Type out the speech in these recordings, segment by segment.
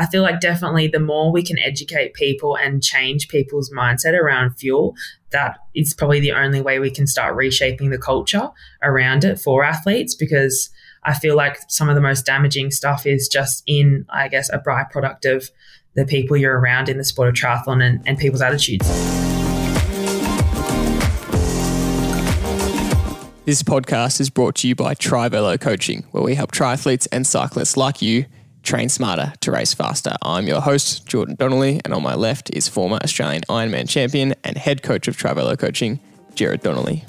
I feel like definitely the more we can educate people and change people's mindset around fuel, that is probably the only way we can start reshaping the culture around it for athletes because I feel like some of the most damaging stuff is just in, I guess, a byproduct of the people you're around in the sport of triathlon and, and people's attitudes. This podcast is brought to you by Trivelo Coaching, where we help triathletes and cyclists like you train smarter to race faster. I'm your host, Jordan Donnelly, and on my left is former Australian Ironman champion and head coach of Trivelo Coaching, Jared Donnelly.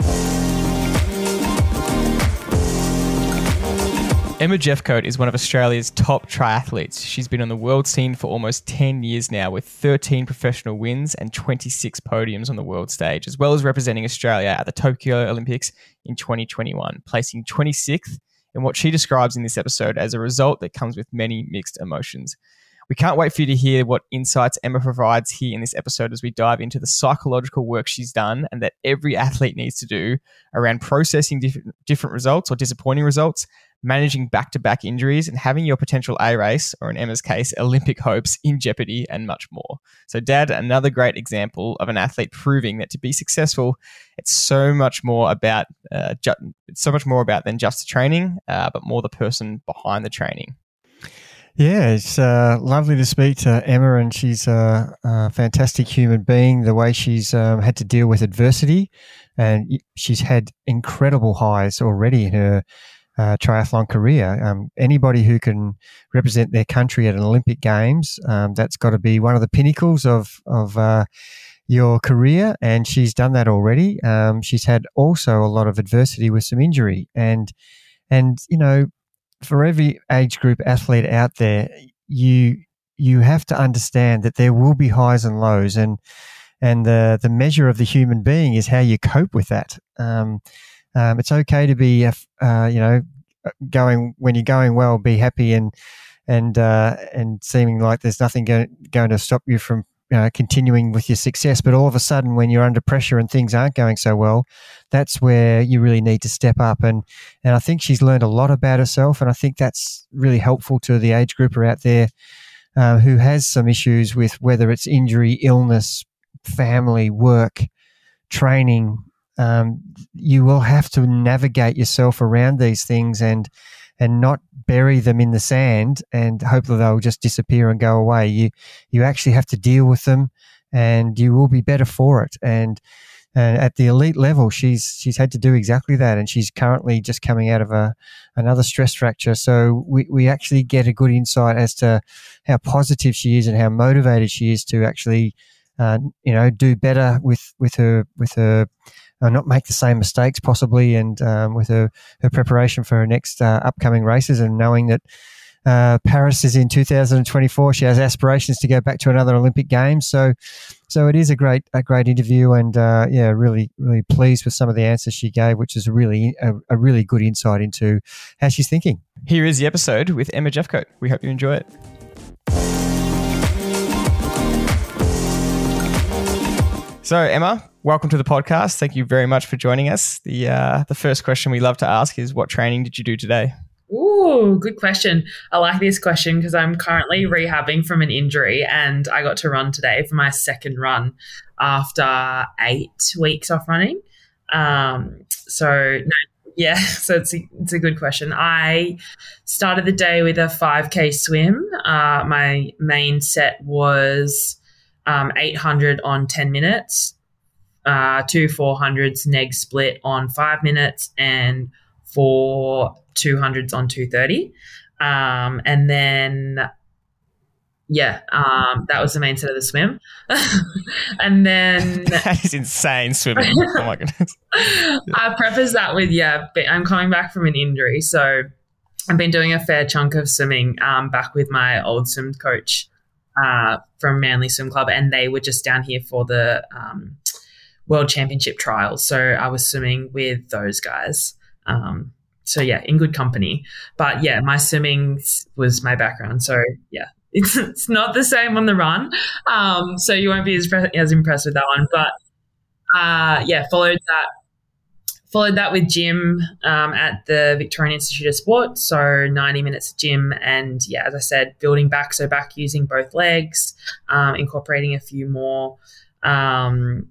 Emma Jeffcoat is one of Australia's top triathletes. She's been on the world scene for almost 10 years now with 13 professional wins and 26 podiums on the world stage, as well as representing Australia at the Tokyo Olympics in 2021, placing 26th in what she describes in this episode as a result that comes with many mixed emotions. We can't wait for you to hear what insights Emma provides here in this episode as we dive into the psychological work she's done and that every athlete needs to do around processing different results or disappointing results, managing back to back injuries, and having your potential A race, or in Emma's case, Olympic hopes in jeopardy, and much more. So, Dad, another great example of an athlete proving that to be successful, it's so much more about uh, ju- it's so much more about than just the training, uh, but more the person behind the training. Yeah, it's uh, lovely to speak to Emma, and she's a, a fantastic human being. The way she's um, had to deal with adversity, and she's had incredible highs already in her uh, triathlon career. Um, anybody who can represent their country at an Olympic Games, um, that's got to be one of the pinnacles of of uh, your career, and she's done that already. Um, she's had also a lot of adversity with some injury, and and you know for every age group athlete out there, you you have to understand that there will be highs and lows, and and the the measure of the human being is how you cope with that. Um, um, it's okay to be, uh, you know, going when you're going well, be happy and and uh, and seeming like there's nothing going, going to stop you from uh, continuing with your success. But all of a sudden, when you're under pressure and things aren't going so well, that's where you really need to step up. And and I think she's learned a lot about herself, and I think that's really helpful to the age grouper out there uh, who has some issues with whether it's injury, illness, family, work, training. Um, you will have to navigate yourself around these things and and not bury them in the sand and hopefully they'll just disappear and go away. You you actually have to deal with them, and you will be better for it. And and at the elite level, she's she's had to do exactly that, and she's currently just coming out of a another stress fracture. So we, we actually get a good insight as to how positive she is and how motivated she is to actually, uh, you know, do better with with her with her uh, not make the same mistakes possibly, and um, with her her preparation for her next uh, upcoming races, and knowing that. Uh, Paris is in 2024. She has aspirations to go back to another Olympic Games. So, so it is a great, a great interview, and uh, yeah, really, really pleased with some of the answers she gave, which is really a, a, really good insight into how she's thinking. Here is the episode with Emma Jeffcoat. We hope you enjoy it. So, Emma, welcome to the podcast. Thank you very much for joining us. The uh, the first question we love to ask is, what training did you do today? Ooh, good question. I like this question because I'm currently rehabbing from an injury and I got to run today for my second run after eight weeks off running. Um, so, no, yeah, so it's a, it's a good question. I started the day with a 5K swim. Uh, my main set was um, 800 on 10 minutes, uh, two 400s neg split on five minutes, and four 200s on 230. Um, and then, yeah, um, that was the main set of the swim. and then. that is insane swimming. oh my goodness. I preface that with, yeah, I'm coming back from an injury. So I've been doing a fair chunk of swimming um, back with my old swim coach uh, from Manly Swim Club, and they were just down here for the um, World Championship trials. So I was swimming with those guys. Um, so yeah, in good company. But yeah, my swimming was my background. So yeah, it's, it's not the same on the run. Um, so you won't be as, as impressed with that one. But uh, yeah, followed that followed that with gym um, at the Victorian Institute of Sport. So 90 minutes of gym. And yeah, as I said, building back. So back using both legs, um, incorporating a few more, um,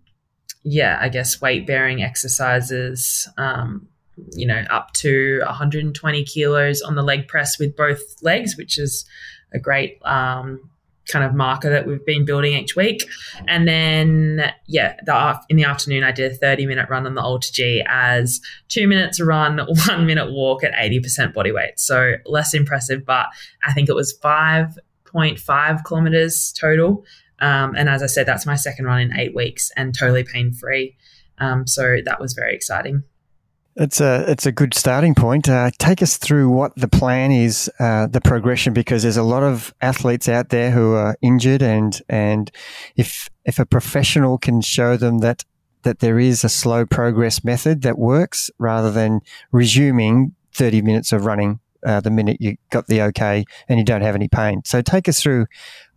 yeah, I guess weight bearing exercises. Um, you know, up to 120 kilos on the leg press with both legs, which is a great um, kind of marker that we've been building each week. And then, yeah, the, in the afternoon, I did a 30 minute run on the Alter G as two minutes run, one minute walk at 80% body weight. So less impressive, but I think it was 5.5 kilometers total. Um, and as I said, that's my second run in eight weeks and totally pain free. Um, so that was very exciting. It's a it's a good starting point. Uh, take us through what the plan is, uh, the progression, because there's a lot of athletes out there who are injured, and and if if a professional can show them that that there is a slow progress method that works, rather than resuming 30 minutes of running uh, the minute you got the okay and you don't have any pain. So take us through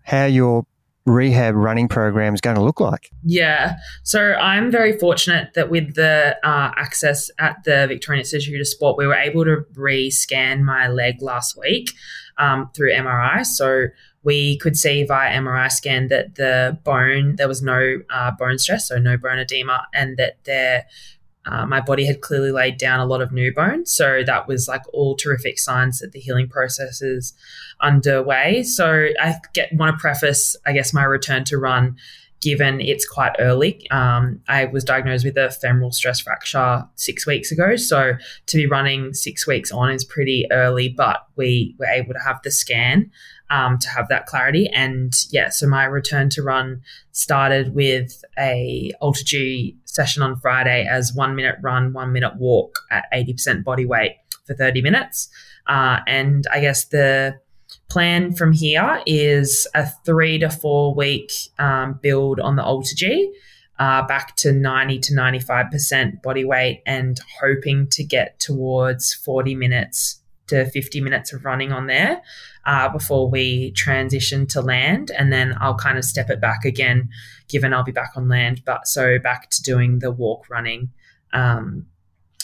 how your rehab running program is going to look like? Yeah. So I'm very fortunate that with the uh, access at the Victorian Institute of Sport, we were able to re-scan my leg last week um, through MRI. So we could see via MRI scan that the bone, there was no uh, bone stress, so no bone edema, and that there uh, my body had clearly laid down a lot of new bone. So that was like all terrific signs that the healing process is underway. So I get want to preface, I guess, my return to run, given it's quite early. Um, I was diagnosed with a femoral stress fracture six weeks ago. So to be running six weeks on is pretty early, but we were able to have the scan um, to have that clarity. And yeah, so my return to run started with a Alter G session on Friday as one minute run, one minute walk at 80% body weight for 30 minutes. Uh, and I guess the plan from here is a three to four week um, build on the G. Uh, back to 90 to 95% body weight and hoping to get towards 40 minutes to 50 minutes of running on there uh, before we transition to land. And then I'll kind of step it back again, given I'll be back on land. But so back to doing the walk running um,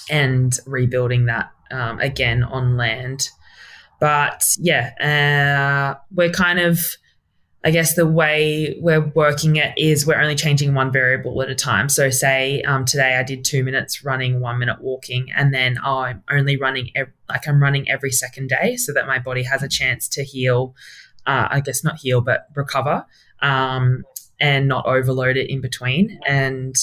and rebuilding that um, again on land. But yeah, uh, we're kind of I guess the way we're working it is we're only changing one variable at a time. So, say um, today I did two minutes running, one minute walking, and then oh, I'm only running ev- like I'm running every second day, so that my body has a chance to heal. Uh, I guess not heal, but recover, um, and not overload it in between. And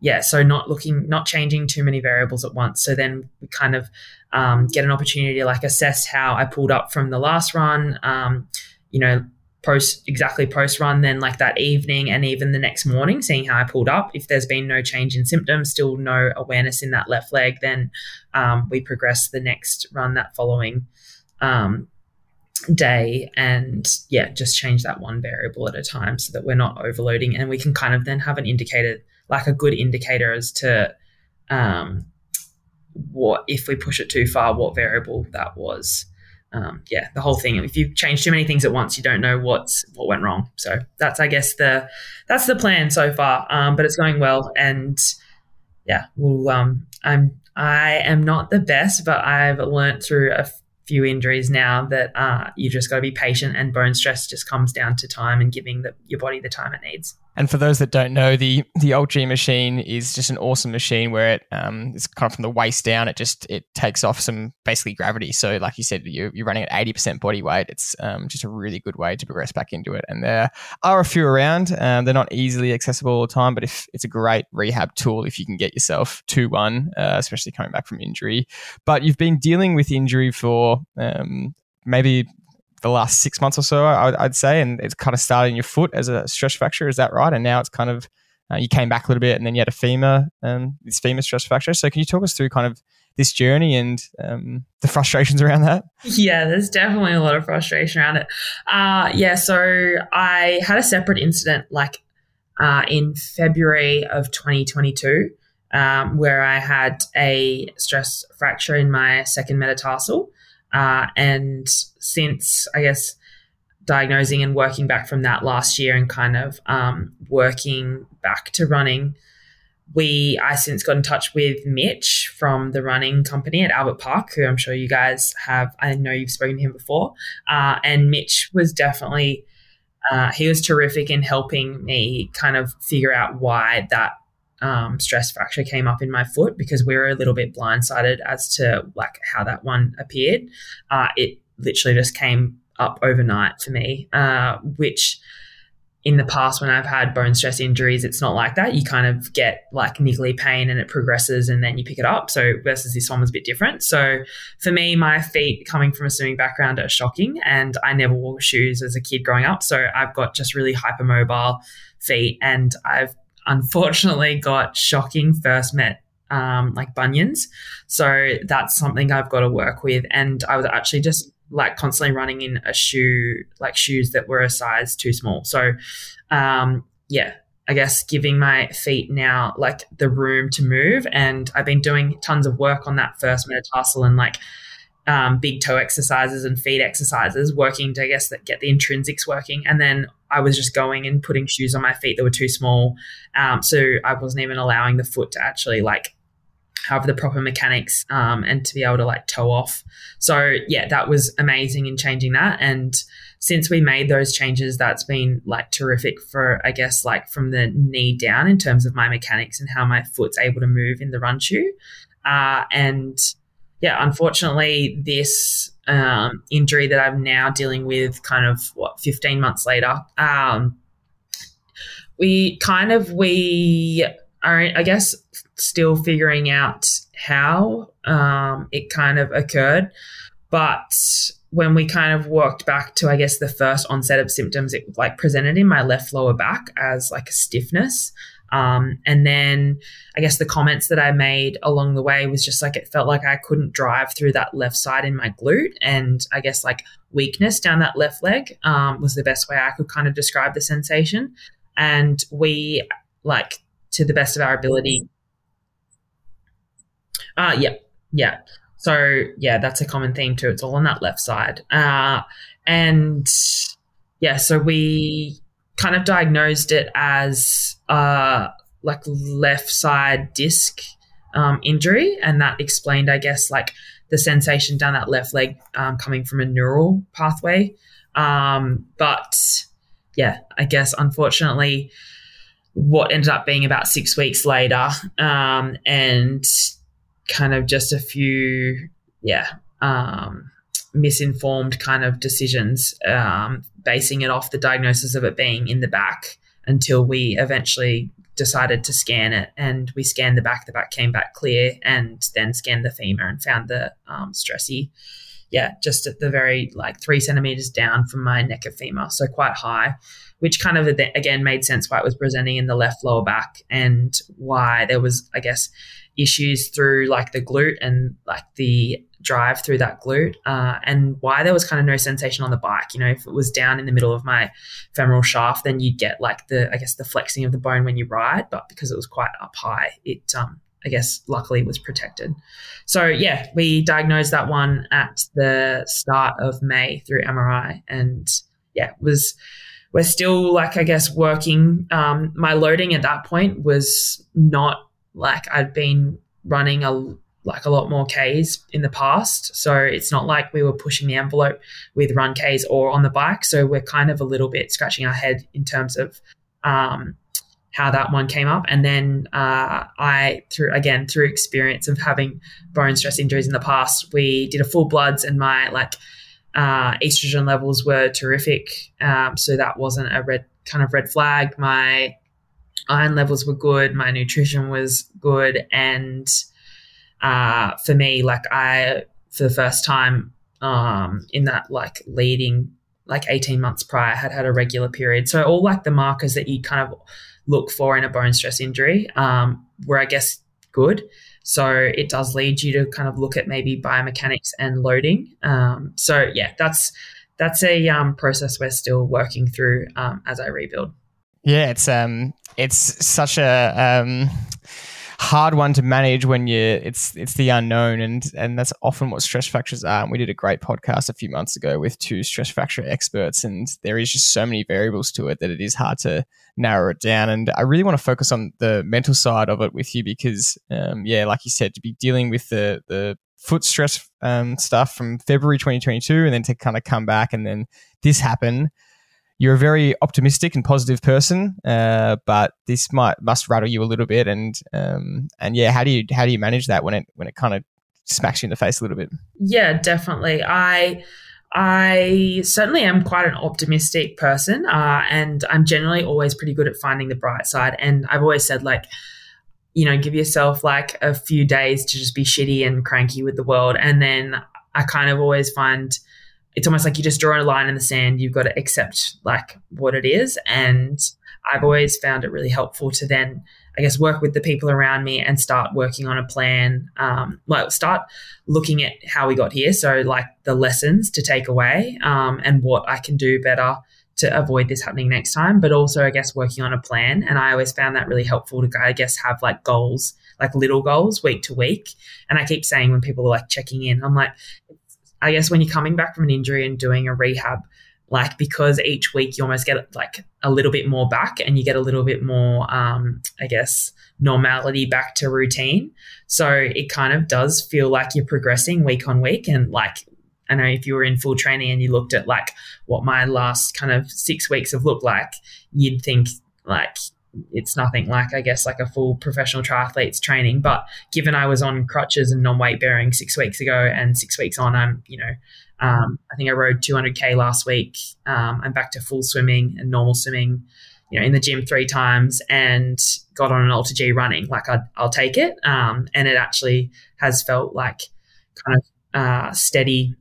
yeah, so not looking, not changing too many variables at once. So then we kind of um, get an opportunity to like assess how I pulled up from the last run. Um, you know, post exactly post run then like that evening and even the next morning seeing how i pulled up. If there's been no change in symptoms still no awareness in that left leg then um, we progress the next run that following um, day and yeah just change that one variable at a time so that we're not overloading and we can kind of then have an indicator like a good indicator as to um, what if we push it too far what variable that was um, yeah, the whole thing. If you change too many things at once, you don't know what's what went wrong. So that's, I guess, the that's the plan so far. Um, but it's going well, and yeah, we'll. Um, I'm I am not the best, but I've learned through a few injuries now that uh, you just got to be patient, and bone stress just comes down to time and giving the, your body the time it needs. And for those that don't know, the the Alter G machine is just an awesome machine where it um, it's kind of from the waist down. It just it takes off some basically gravity. So like you said, you're, you're running at eighty percent body weight. It's um, just a really good way to progress back into it. And there are a few around. Um, they're not easily accessible all the time, but if it's a great rehab tool if you can get yourself to one, uh, especially coming back from injury. But you've been dealing with injury for um, maybe the last six months or so, I, would say, and it's kind of started in your foot as a stress fracture. Is that right? And now it's kind of uh, you came back a little bit, and then you had a femur, um, this femur stress fracture. So can you talk us through kind of this journey and um, the frustrations around that? Yeah, there's definitely a lot of frustration around it. Uh, yeah, so I had a separate incident like uh, in February of 2022. Um, where I had a stress fracture in my second metatarsal. Uh, and since, I guess, diagnosing and working back from that last year and kind of um, working back to running, we I since got in touch with Mitch from the running company at Albert Park, who I'm sure you guys have. I know you've spoken to him before, uh, and Mitch was definitely uh, he was terrific in helping me kind of figure out why that um, stress fracture came up in my foot because we were a little bit blindsided as to like how that one appeared. Uh, it literally just came up overnight for me, uh, which in the past when I've had bone stress injuries, it's not like that. You kind of get like niggly pain and it progresses and then you pick it up. So versus this one was a bit different. So for me, my feet coming from a swimming background are shocking and I never wore shoes as a kid growing up. So I've got just really hypermobile feet and I've unfortunately got shocking first met um, like bunions. So that's something I've got to work with. And I was actually just like constantly running in a shoe, like shoes that were a size too small. So, um, yeah, I guess giving my feet now like the room to move. And I've been doing tons of work on that first metatarsal and like um, big toe exercises and feet exercises, working to I guess that get the intrinsics working. And then I was just going and putting shoes on my feet that were too small, um, so I wasn't even allowing the foot to actually like have the proper mechanics um, and to be able to like toe off. So yeah, that was amazing in changing that. And since we made those changes, that's been like terrific for I guess like from the knee down in terms of my mechanics and how my foot's able to move in the run shoe. Uh, and yeah, unfortunately, this um, injury that I'm now dealing with, kind of what 15 months later, um, we kind of we are, I guess, still figuring out how um, it kind of occurred. But when we kind of walked back to, I guess, the first onset of symptoms, it like presented in my left lower back as like a stiffness. Um, and then I guess the comments that I made along the way was just like it felt like I couldn't drive through that left side in my glute. And I guess like weakness down that left leg um, was the best way I could kind of describe the sensation. And we, like, to the best of our ability, uh, yeah, yeah. So yeah, that's a common theme too. It's all on that left side. Uh, and yeah, so we kind of diagnosed it as uh, like left side disc um, injury, and that explained, I guess, like the sensation down that left leg um, coming from a neural pathway. Um, but yeah, I guess unfortunately, what ended up being about six weeks later, um, and kind of just a few, yeah, um, misinformed kind of decisions, um, basing it off the diagnosis of it being in the back until we eventually decided to scan it. And we scanned the back the back came back clear and then scanned the femur and found the um, stressy yeah just at the very like three centimeters down from my neck of femur so quite high which kind of again made sense why it was presenting in the left lower back and why there was i guess issues through like the glute and like the drive through that glute uh, and why there was kind of no sensation on the bike. You know if it was down in the middle of my femoral shaft then you'd get like the i guess the flexing of the bone when you ride but because it was quite up high it um i guess luckily was protected. So yeah we diagnosed that one at the start of may through mri and yeah was we're still like i guess working um, my loading at that point was not like I'd been running a like a lot more Ks in the past. So it's not like we were pushing the envelope with run Ks or on the bike. So we're kind of a little bit scratching our head in terms of um, how that one came up. And then uh, I, through again through experience of having bone stress injuries in the past, we did a full bloods and my like uh, estrogen levels were terrific. Um, so that wasn't a red kind of red flag. My iron levels were good, my nutrition was good, and uh, for me, like I for the first time um, in that like leading like 18 months prior had had a regular period. So all like the markers that you kind of look for in a bone stress injury um, were I guess good. So it does lead you to kind of look at maybe biomechanics and loading. Um, so yeah, that's that's a um, process we're still working through um, as I rebuild. Yeah, it's um, it's such a um, hard one to manage when you it's it's the unknown and and that's often what stress fractures are. And we did a great podcast a few months ago with two stress fracture experts and there is just so many variables to it that it is hard to narrow it down. And i really want to focus on the mental side of it with you because um, yeah like you said to be dealing with the the foot stress um, stuff from february 2022 and then to kind of come back and then this happen you're a very optimistic and positive person, uh, but this might must rattle you a little bit. And um, and yeah, how do you how do you manage that when it when it kind of smacks you in the face a little bit? Yeah, definitely. I I certainly am quite an optimistic person, uh, and I'm generally always pretty good at finding the bright side. And I've always said like. You know, give yourself like a few days to just be shitty and cranky with the world. And then I kind of always find it's almost like you just draw a line in the sand. You've got to accept like what it is. And I've always found it really helpful to then, I guess, work with the people around me and start working on a plan. Um, like start looking at how we got here. So like the lessons to take away um, and what I can do better to avoid this happening next time. But also, I guess, working on a plan. And I always found that really helpful to, I guess, have like goals, like little goals week to week. And I keep saying when people are like checking in, I'm like, I guess when you're coming back from an injury and doing a rehab, like because each week you almost get like a little bit more back and you get a little bit more, um, I guess, normality back to routine. So it kind of does feel like you're progressing week on week. And like, I know if you were in full training and you looked at like what my last kind of six weeks have looked like, you'd think like it's nothing like I guess like a full professional triathlete's training. But given I was on crutches and non-weight bearing six weeks ago, and six weeks on, I'm you know um, I think I rode 200k last week. Um, I'm back to full swimming and normal swimming. You know, in the gym three times and got on an Alter G running. Like i will take it, um, and it actually has felt like kind of uh, steady.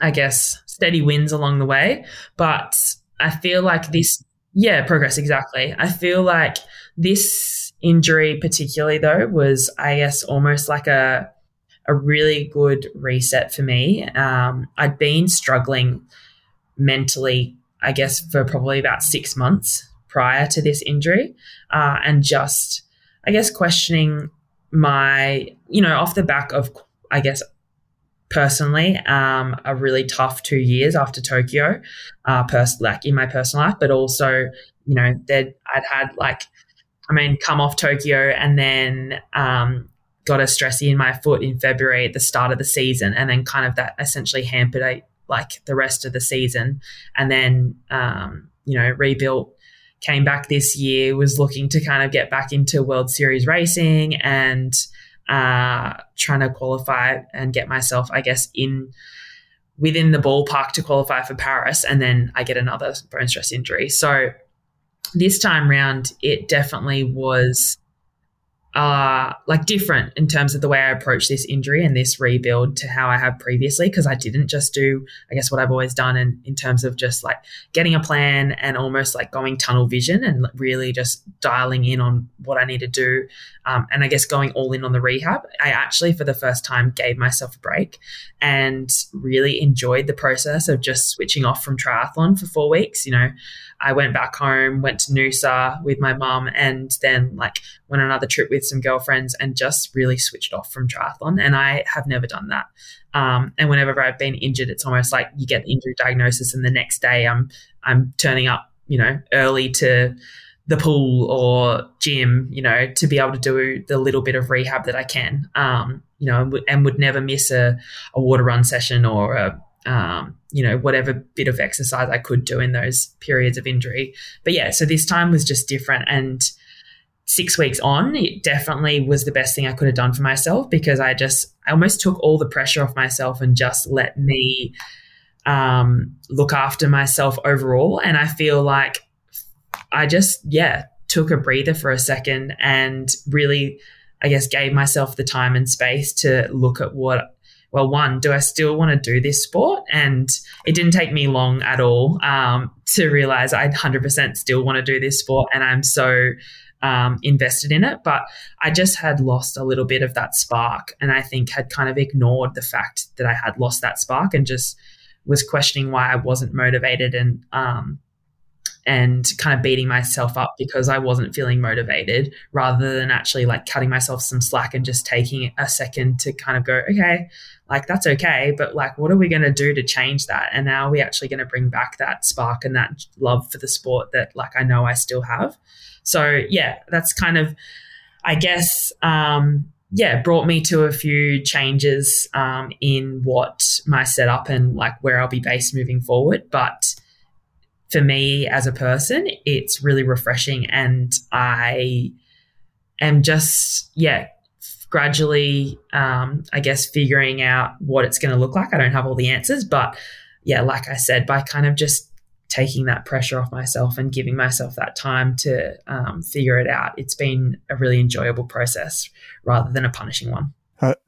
I guess steady wins along the way, but I feel like this yeah, progress, exactly. I feel like this injury, particularly though, was, I guess, almost like a, a really good reset for me. Um, I'd been struggling mentally, I guess, for probably about six months prior to this injury, uh, and just, I guess, questioning my, you know, off the back of, I guess, personally um, a really tough two years after Tokyo, uh, pers- like in my personal life, but also, you know, that I'd had like, I mean, come off Tokyo and then um, got a stressy in my foot in February at the start of the season, and then kind of that essentially hampered a, like the rest of the season, and then um, you know rebuilt. Came back this year, was looking to kind of get back into World Series racing and uh, trying to qualify and get myself, I guess, in within the ballpark to qualify for Paris, and then I get another bone stress injury. So this time round, it definitely was uh, like different in terms of the way I approach this injury and this rebuild to how I have previously. Cause I didn't just do, I guess, what I've always done in, in terms of just like getting a plan and almost like going tunnel vision and really just dialing in on what I need to do. Um, and I guess going all in on the rehab. I actually, for the first time, gave myself a break and really enjoyed the process of just switching off from triathlon for four weeks. You know, I went back home, went to Noosa with my mum, and then like went on another trip with some girlfriends and just really switched off from triathlon. And I have never done that. Um, and whenever I've been injured, it's almost like you get the injury diagnosis, and the next day I'm I'm turning up, you know, early to the pool or gym, you know, to be able to do the little bit of rehab that I can, um, you know, and, would never miss a, a water run session or a um, you know, whatever bit of exercise I could do in those periods of injury. But yeah, so this time was just different. And six weeks on, it definitely was the best thing I could have done for myself because I just, I almost took all the pressure off myself and just let me um, look after myself overall. And I feel like I just, yeah, took a breather for a second and really, I guess, gave myself the time and space to look at what well, one, do I still want to do this sport? And it didn't take me long at all um, to realize I 100% still want to do this sport. And I'm so um, invested in it. But I just had lost a little bit of that spark. And I think had kind of ignored the fact that I had lost that spark and just was questioning why I wasn't motivated and, um, and kind of beating myself up because I wasn't feeling motivated rather than actually like cutting myself some slack and just taking a second to kind of go, okay, like that's okay, but like what are we going to do to change that? And now we actually going to bring back that spark and that love for the sport that like I know I still have. So yeah, that's kind of, I guess, um, yeah, brought me to a few changes um, in what my setup and like where I'll be based moving forward. But for me as a person, it's really refreshing. And I am just, yeah, gradually, um, I guess, figuring out what it's going to look like. I don't have all the answers, but yeah, like I said, by kind of just taking that pressure off myself and giving myself that time to um, figure it out, it's been a really enjoyable process rather than a punishing one.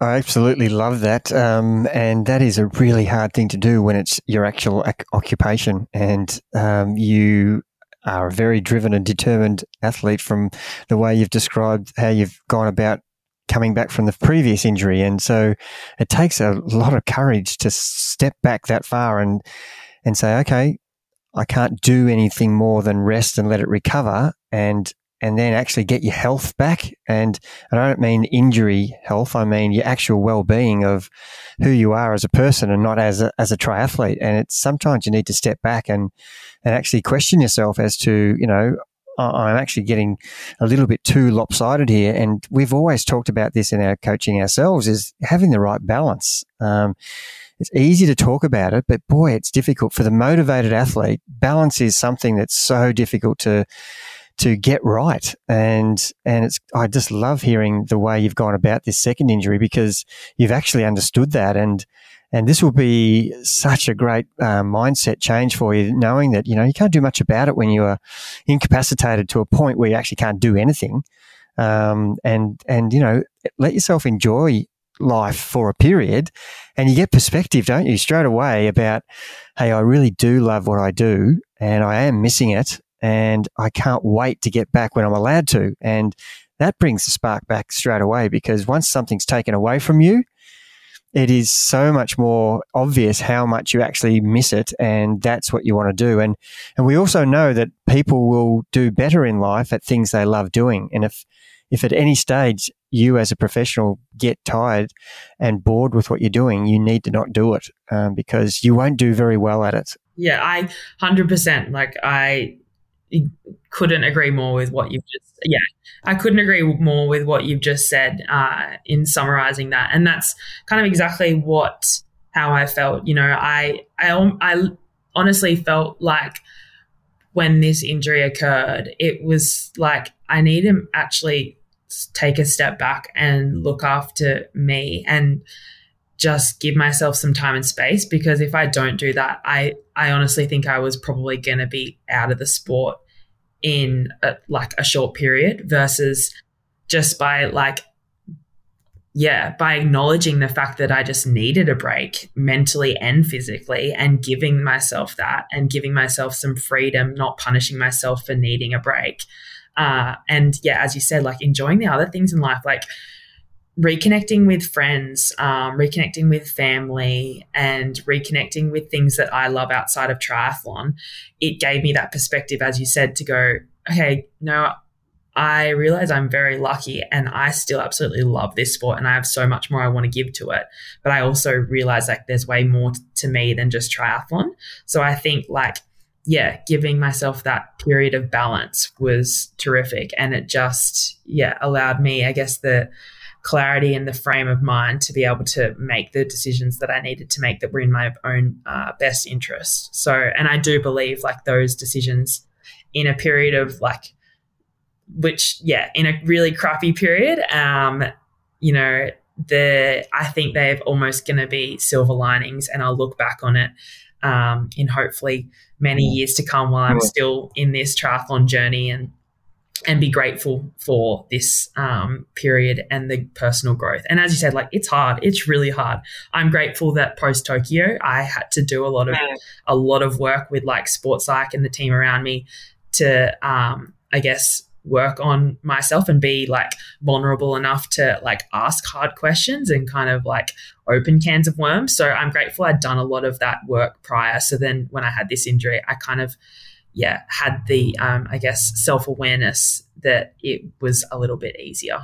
I, absolutely love that. Um, and that is a really hard thing to do when it's your actual ac- occupation and um, you are a very driven and determined athlete from the way you've described how you've gone about coming back from the previous injury. And so it takes a lot of courage to step back that far and, and say, okay, I can't do anything more than rest and let it recover and and then actually get your health back. And I don't mean injury health. I mean your actual well-being of who you are as a person and not as a, as a triathlete. And it's sometimes you need to step back and, and actually question yourself as to, you know, I'm actually getting a little bit too lopsided here. And we've always talked about this in our coaching ourselves is having the right balance. Um, it's easy to talk about it, but boy, it's difficult for the motivated athlete. Balance is something that's so difficult to, to get right. And, and it's, I just love hearing the way you've gone about this second injury because you've actually understood that. And, and this will be such a great uh, mindset change for you, knowing that, you know, you can't do much about it when you are incapacitated to a point where you actually can't do anything. Um, and, and, you know, let yourself enjoy life for a period and you get perspective, don't you, straight away about, hey, I really do love what I do and I am missing it and I can't wait to get back when I'm allowed to. And that brings the spark back straight away because once something's taken away from you, it is so much more obvious how much you actually miss it and that's what you want to do. And and we also know that people will do better in life at things they love doing. And if if at any stage you as a professional get tired and bored with what you're doing you need to not do it um, because you won't do very well at it. Yeah i 100% like i couldn't agree more with what you've just yeah i couldn't agree more with what you've just said uh, in summarizing that. And that's kind of exactly what how i felt you know i i, I honestly felt like when this injury occurred it was like i need to actually take a step back and look after me. And just give myself some time and space because if I don't do that, I I honestly think I was probably going to be out of the sport in a, like a short period versus just by like yeah, by acknowledging the fact that I just needed a break mentally and physically and giving myself that and giving myself some freedom, not punishing myself for needing a break. Uh, and yeah, as you said, like enjoying the other things in life, like reconnecting with friends, um, reconnecting with family, and reconnecting with things that I love outside of triathlon, it gave me that perspective, as you said, to go, okay, no, I realize I'm very lucky and I still absolutely love this sport and I have so much more I want to give to it. But I also realize like there's way more to me than just triathlon. So I think like, yeah, giving myself that period of balance was terrific. And it just, yeah, allowed me, I guess, the, clarity and the frame of mind to be able to make the decisions that I needed to make that were in my own uh, best interest. So, and I do believe like those decisions in a period of like, which, yeah, in a really crappy period, um, you know, the I think they're almost going to be silver linings, and I'll look back on it um, in hopefully many years to come while I'm still in this triathlon journey and and be grateful for this um, period and the personal growth. And as you said, like it's hard. It's really hard. I'm grateful that post Tokyo, I had to do a lot of a lot of work with like sports psych and the team around me to, um, I guess, work on myself and be like vulnerable enough to like ask hard questions and kind of like open cans of worms. So I'm grateful I'd done a lot of that work prior. So then when I had this injury, I kind of yeah, had the, um, I guess, self awareness that it was a little bit easier.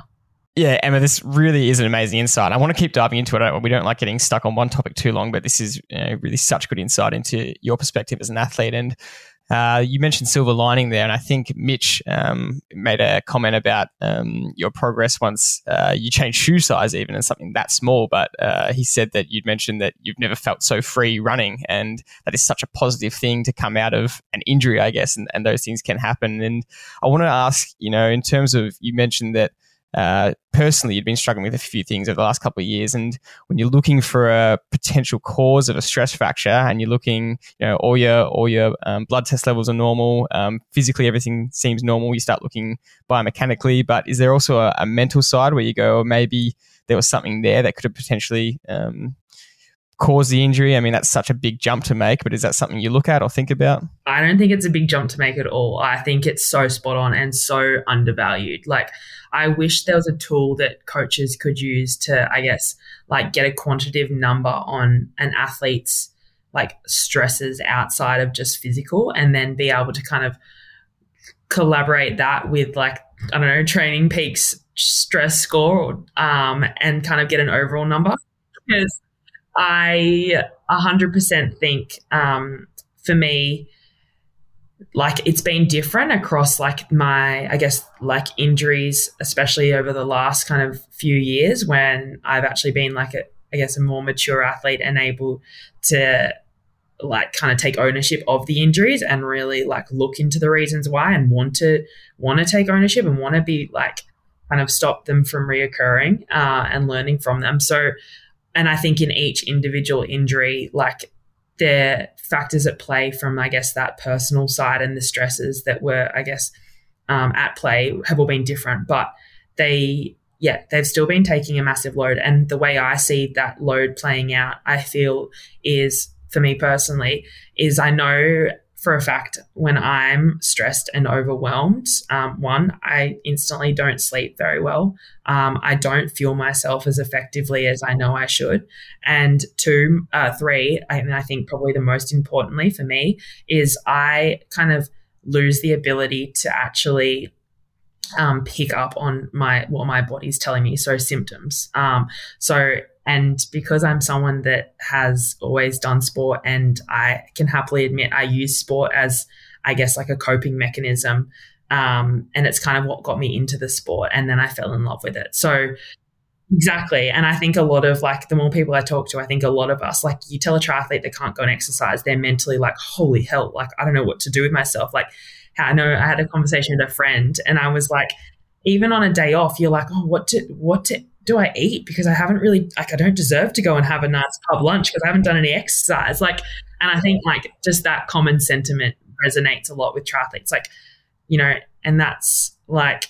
Yeah, Emma, this really is an amazing insight. I want to keep diving into it. We don't like getting stuck on one topic too long, but this is you know, really such good insight into your perspective as an athlete. And uh, you mentioned silver lining there, and I think Mitch um, made a comment about um, your progress once uh, you changed shoe size, even and something that small. But uh, he said that you'd mentioned that you've never felt so free running, and that is such a positive thing to come out of an injury, I guess, and, and those things can happen. And I want to ask, you know, in terms of you mentioned that uh, personally, you'd been struggling with a few things over the last couple of years, and when you're looking for a potential cause of a stress fracture, and you're looking, you know, all your all your um, blood test levels are normal, um, physically everything seems normal. You start looking biomechanically, but is there also a, a mental side where you go, or maybe there was something there that could have potentially um, cause the injury? I mean, that's such a big jump to make, but is that something you look at or think about? I don't think it's a big jump to make at all. I think it's so spot on and so undervalued. Like, I wish there was a tool that coaches could use to, I guess, like get a quantitative number on an athlete's like stresses outside of just physical and then be able to kind of collaborate that with like, I don't know, TrainingPeaks stress score um, and kind of get an overall number. Because I 100% think um, for me, like it's been different across like my i guess like injuries especially over the last kind of few years when i've actually been like a i guess a more mature athlete and able to like kind of take ownership of the injuries and really like look into the reasons why and want to want to take ownership and want to be like kind of stop them from reoccurring uh, and learning from them. So and i think in each individual injury like there factors at play from, I guess, that personal side and the stresses that were, I guess, um, at play have all been different. But they, yeah, they've still been taking a massive load. And the way I see that load playing out, I feel is for me personally, is I know for a fact when I'm stressed and overwhelmed, um, one, I instantly don't sleep very well. Um, I don't fuel myself as effectively as I know I should. And two, uh, three, and I think probably the most importantly for me is I kind of lose the ability to actually um, pick up on my what my body's telling me. So symptoms. Um, so and because I'm someone that has always done sport and I can happily admit I use sport as, I guess, like a coping mechanism. Um, and it's kind of what got me into the sport. And then I fell in love with it. So, exactly. And I think a lot of like the more people I talk to, I think a lot of us, like you tell a triathlete they can't go and exercise, they're mentally like, holy hell, like I don't know what to do with myself. Like, I know I had a conversation with a friend and I was like, even on a day off, you're like, oh, what to, what to, do I eat? Because I haven't really, like, I don't deserve to go and have a nice pub lunch because I haven't done any exercise. Like, and I think like just that common sentiment resonates a lot with triathletes. Like, you know, and that's like,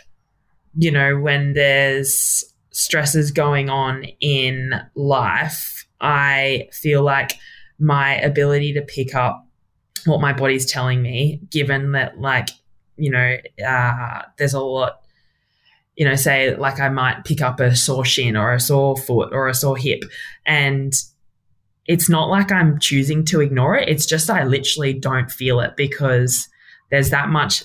you know, when there's stresses going on in life, I feel like my ability to pick up what my body's telling me, given that, like, you know, uh, there's a lot you know, say like I might pick up a sore shin or a sore foot or a sore hip. And it's not like I'm choosing to ignore it. It's just I literally don't feel it because there's that much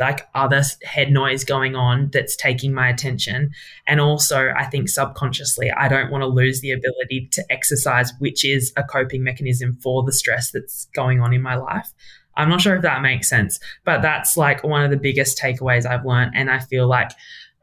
like other head noise going on that's taking my attention. And also, I think subconsciously, I don't want to lose the ability to exercise, which is a coping mechanism for the stress that's going on in my life. I'm not sure if that makes sense, but that's like one of the biggest takeaways I've learned. And I feel like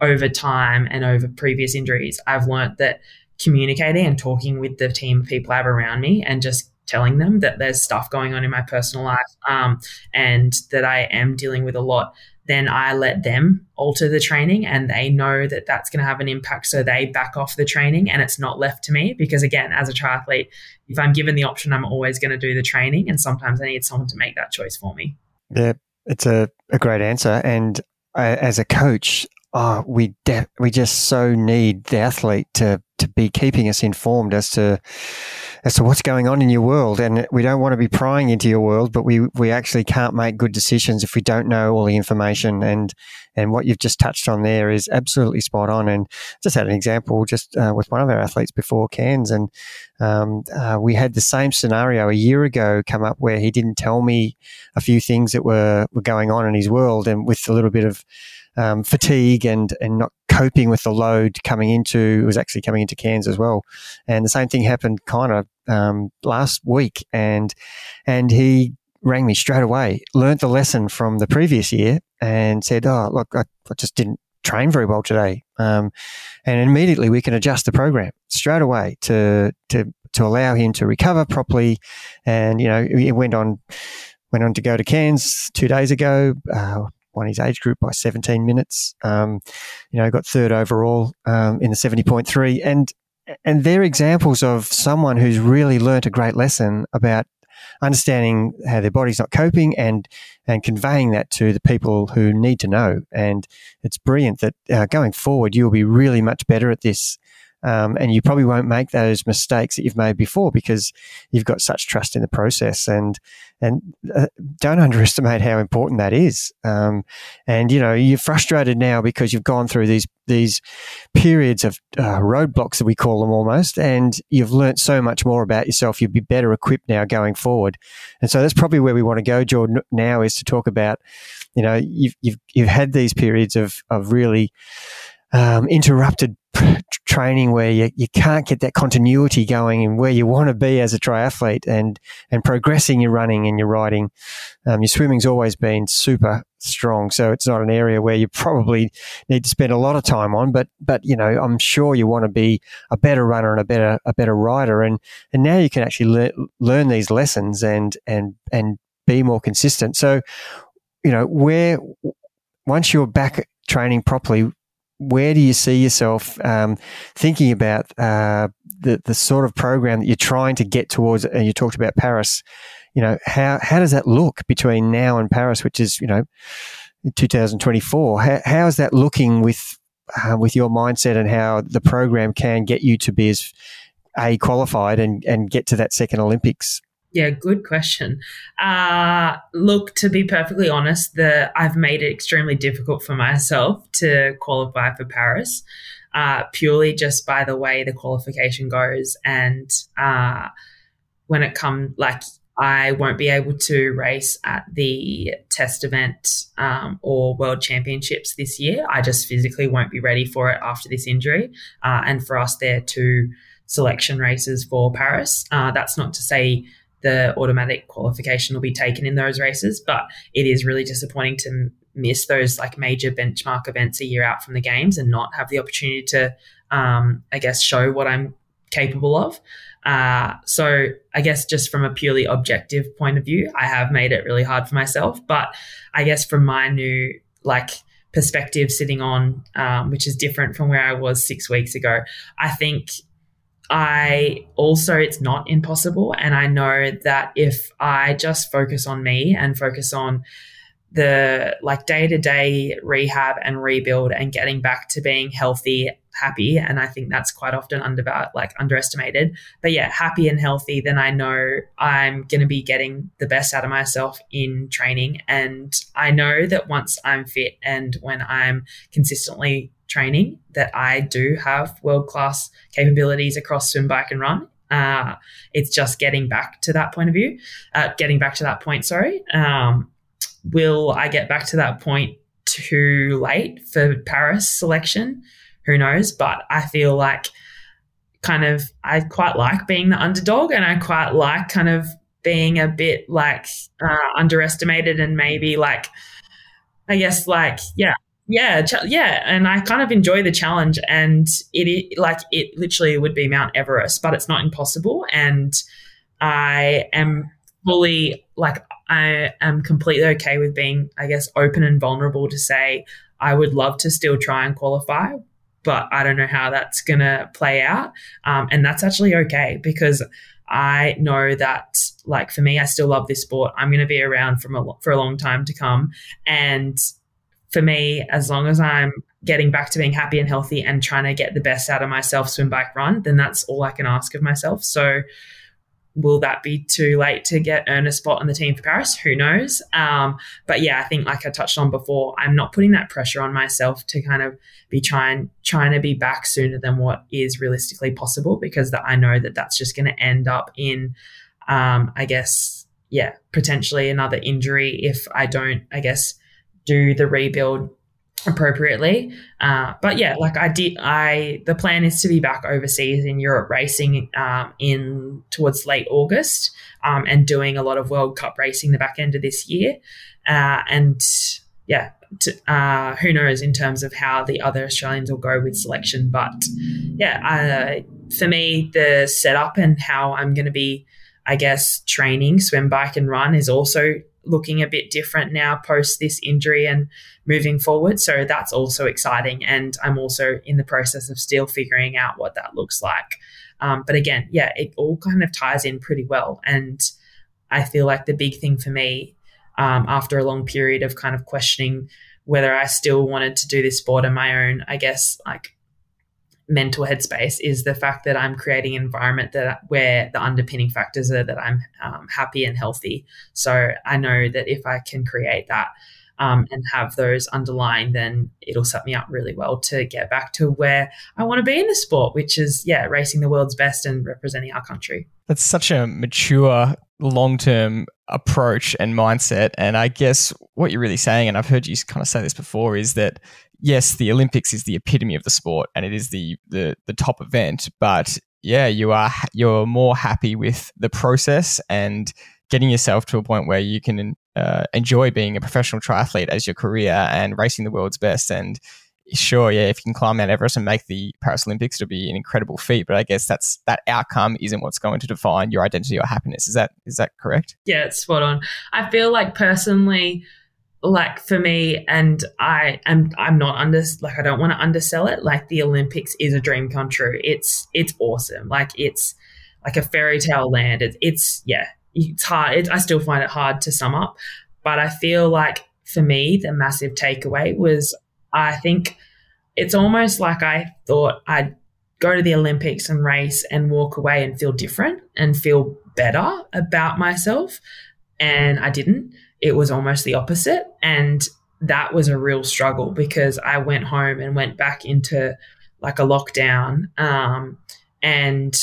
over time and over previous injuries, I've learned that communicating and talking with the team people I have around me and just telling them that there's stuff going on in my personal life um, and that I am dealing with a lot, then I let them alter the training and they know that that's going to have an impact. So they back off the training and it's not left to me. Because again, as a triathlete, if I'm given the option, I'm always going to do the training. And sometimes I need someone to make that choice for me. Yeah, it's a, a great answer. And I, as a coach, oh, we we just so need the athlete to to be keeping us informed as to as to what's going on in your world. And we don't want to be prying into your world, but we, we actually can't make good decisions if we don't know all the information. And, and what you've just touched on there is absolutely spot on. And just had an example just uh, with one of our athletes before Cairns. And um, uh, we had the same scenario a year ago come up where he didn't tell me a few things that were, were going on in his world. And with a little bit of um, fatigue and and not coping with the load coming into it was actually coming into Cairns as well. And the same thing happened kind of um, last week, and and he rang me straight away, learned the lesson from the previous year, and said, "Oh, look, I, I just didn't." train very well today um, and immediately we can adjust the program straight away to to to allow him to recover properly and you know he went on went on to go to Cairns two days ago uh, won his age group by 17 minutes. Um, you know, got third overall um, in the 70.3, and and they're examples of someone who's really learnt a great lesson about understanding how their body's not coping and and conveying that to the people who need to know. And it's brilliant that uh, going forward, you'll be really much better at this um, and you probably won't make those mistakes that you've made before because you've got such trust in the process. And and uh, don't underestimate how important that is. Um, and you know you're frustrated now because you've gone through these these periods of uh, roadblocks that we call them almost, and you've learnt so much more about yourself. You'd be better equipped now going forward. And so that's probably where we want to go, Jordan. Now is to talk about you know you've you've you've had these periods of of really um, interrupted training where you, you can't get that continuity going and where you want to be as a triathlete and, and progressing your running and your riding. Um, your swimming's always been super strong. So it's not an area where you probably need to spend a lot of time on, but, but, you know, I'm sure you want to be a better runner and a better, a better rider. And, and now you can actually le- learn these lessons and, and, and be more consistent. So, you know, where, once you're back training properly, where do you see yourself um, thinking about uh, the the sort of program that you're trying to get towards? And you talked about Paris. You know how how does that look between now and Paris, which is you know 2024? How, how is that looking with uh, with your mindset and how the program can get you to be as a qualified and and get to that second Olympics? Yeah, good question. Uh, look, to be perfectly honest, the I've made it extremely difficult for myself to qualify for Paris, uh, purely just by the way the qualification goes, and uh, when it comes like I won't be able to race at the test event um, or world championships this year. I just physically won't be ready for it after this injury, uh, and for us, there two selection races for Paris. Uh, that's not to say the automatic qualification will be taken in those races. But it is really disappointing to miss those like major benchmark events a year out from the games and not have the opportunity to, um, I guess, show what I'm capable of. Uh, so I guess just from a purely objective point of view, I have made it really hard for myself. But I guess from my new like perspective sitting on, um, which is different from where I was six weeks ago, I think I also, it's not impossible. And I know that if I just focus on me and focus on the like day to day rehab and rebuild and getting back to being healthy, happy, and I think that's quite often under like underestimated. But yeah, happy and healthy, then I know I'm going to be getting the best out of myself in training. And I know that once I'm fit and when I'm consistently training that I do have world class capabilities across swim, bike, and run. Uh, it's just getting back to that point of view, uh, getting back to that point. Sorry. Um, will I get back to that point too late for Paris selection? Who knows? But I feel like kind of I quite like being the underdog, and I quite like kind of being a bit like uh, underestimated and maybe like I guess like yeah yeah, ch- yeah, and I kind of enjoy the challenge, and it like it literally would be Mount Everest, but it's not impossible, and I am fully like I am completely okay with being, I guess, open and vulnerable to say I would love to still try and qualify, but I don't know how that's gonna play out, um, and that's actually okay because. I know that, like for me, I still love this sport. I'm going to be around from a, for a long time to come, and for me, as long as I'm getting back to being happy and healthy and trying to get the best out of myself, swim, bike, run, then that's all I can ask of myself. So will that be too late to get earn a spot on the team for Paris? Who knows? Um, but yeah, I think like I touched on before, I'm not putting that pressure on myself to kind of be trying trying to be back sooner than what is realistically possible because that I know that that's just going to end up in, um, I guess, yeah, potentially another injury if I don't, I guess, do the rebuild appropriately. Uh, but yeah, like I did, I the plan is to be back overseas in Europe racing um, in towards late August um, and doing a lot of World Cup racing the back end of this year. Uh, and yeah, to, uh, who knows in terms of how the other Australians will go with selection. But yeah, for me, the setup and how I'm going to be, I guess, training swim, bike, and run is also looking a bit different now post this injury and moving forward. So that's also exciting. And I'm also in the process of still figuring out what that looks like. Um, but again, yeah, it all kind of ties in pretty well. And I feel like the big thing for me um, after a long period of kind of questioning whether I still wanted to do this sport on my own, I guess, like mental headspace is the fact that I'm creating an environment that where the underpinning factors are that I'm um, happy and healthy. So I know that if I can create that um, and have those underlying, then it'll set me up really well to get back to where I want to be in the sport, which is yeah, racing the world's best and representing our country. That's such a mature, long term approach and mindset. And I guess what you're really saying, and I've heard you kind of say this before, is that yes, the Olympics is the epitome of the sport and it is the the, the top event, but yeah, you are you're more happy with the process and getting yourself to a point where you can uh, enjoy being a professional triathlete as your career and racing the world's best. And sure, yeah, if you can climb Mount Everest and make the Paris Olympics, it'll be an incredible feat. But I guess that's that outcome isn't what's going to define your identity or happiness. Is that is that correct? Yeah, it's spot on. I feel like personally like for me and i am i'm not under like i don't want to undersell it. Like the olympics is a dream come true. It's it's awesome. Like it's like a fairy tale land. It's, it's yeah it's hard. It, i still find it hard to sum up but i feel like for me the massive takeaway was i think it's almost like i thought i'd go to the olympics and race and walk away and feel different and feel better about myself and i didn't it was almost the opposite. And that was a real struggle because I went home and went back into like a lockdown. Um, and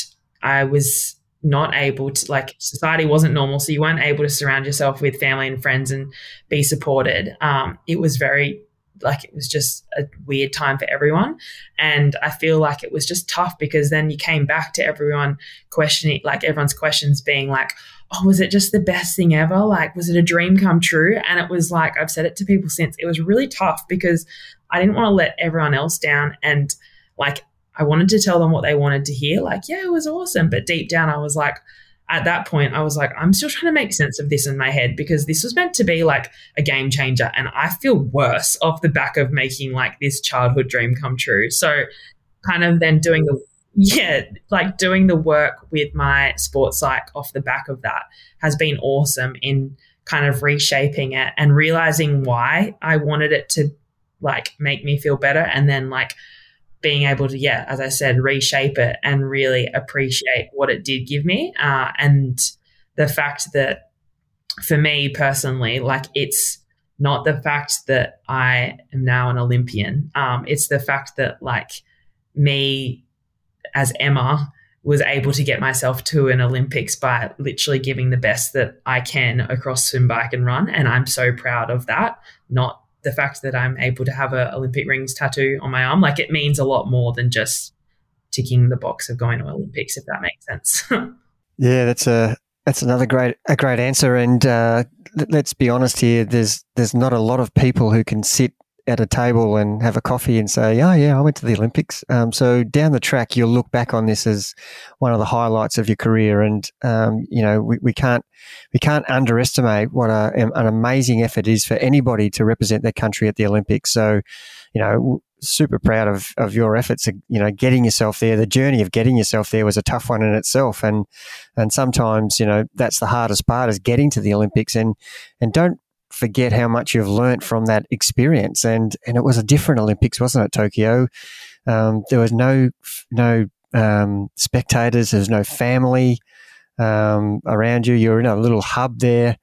I was not able to, like, society wasn't normal. So you weren't able to surround yourself with family and friends and be supported. Um, it was very, like, it was just a weird time for everyone. And I feel like it was just tough because then you came back to everyone questioning, like, everyone's questions being like, oh, was it just the best thing ever? Like, was it a dream come true? And it was like, I've said it to people since, it was really tough because I didn't want to let everyone else down. And like, I wanted to tell them what they wanted to hear. Like, yeah, it was awesome. But deep down, I was like, at that point, I was like, I'm still trying to make sense of this in my head because this was meant to be like a game changer. And I feel worse off the back of making like this childhood dream come true. So, kind of then doing the yeah, like doing the work with my sports psych off the back of that has been awesome in kind of reshaping it and realizing why I wanted it to like make me feel better and then like being able to yeah as i said reshape it and really appreciate what it did give me uh, and the fact that for me personally like it's not the fact that i am now an olympian um, it's the fact that like me as Emma was able to get myself to an Olympics by literally giving the best that I can across swim, bike, and run. And I'm so proud of that. Not the fact that I'm able to have an Olympic rings tattoo on my arm. Like it means a lot more than just ticking the box of going to Olympics, if that makes sense. yeah, that's a that's another great a great answer. And uh, let's be honest here. There's there's not a lot of people who can sit at a table and have a coffee and say, "Oh yeah, I went to the Olympics." Um, so down the track, you'll look back on this as one of the highlights of your career, and um, you know we, we can't we can't underestimate what a, an amazing effort is for anybody to represent their country at the Olympics. So, you know, super proud of, of your efforts. You know, getting yourself there. The journey of getting yourself there was a tough one in itself, and and sometimes you know that's the hardest part is getting to the Olympics, and and don't forget how much you've learnt from that experience. And and it was a different Olympics, wasn't it? Tokyo. Um, there was no no um, spectators. There's no family um, around you. You're in a little hub there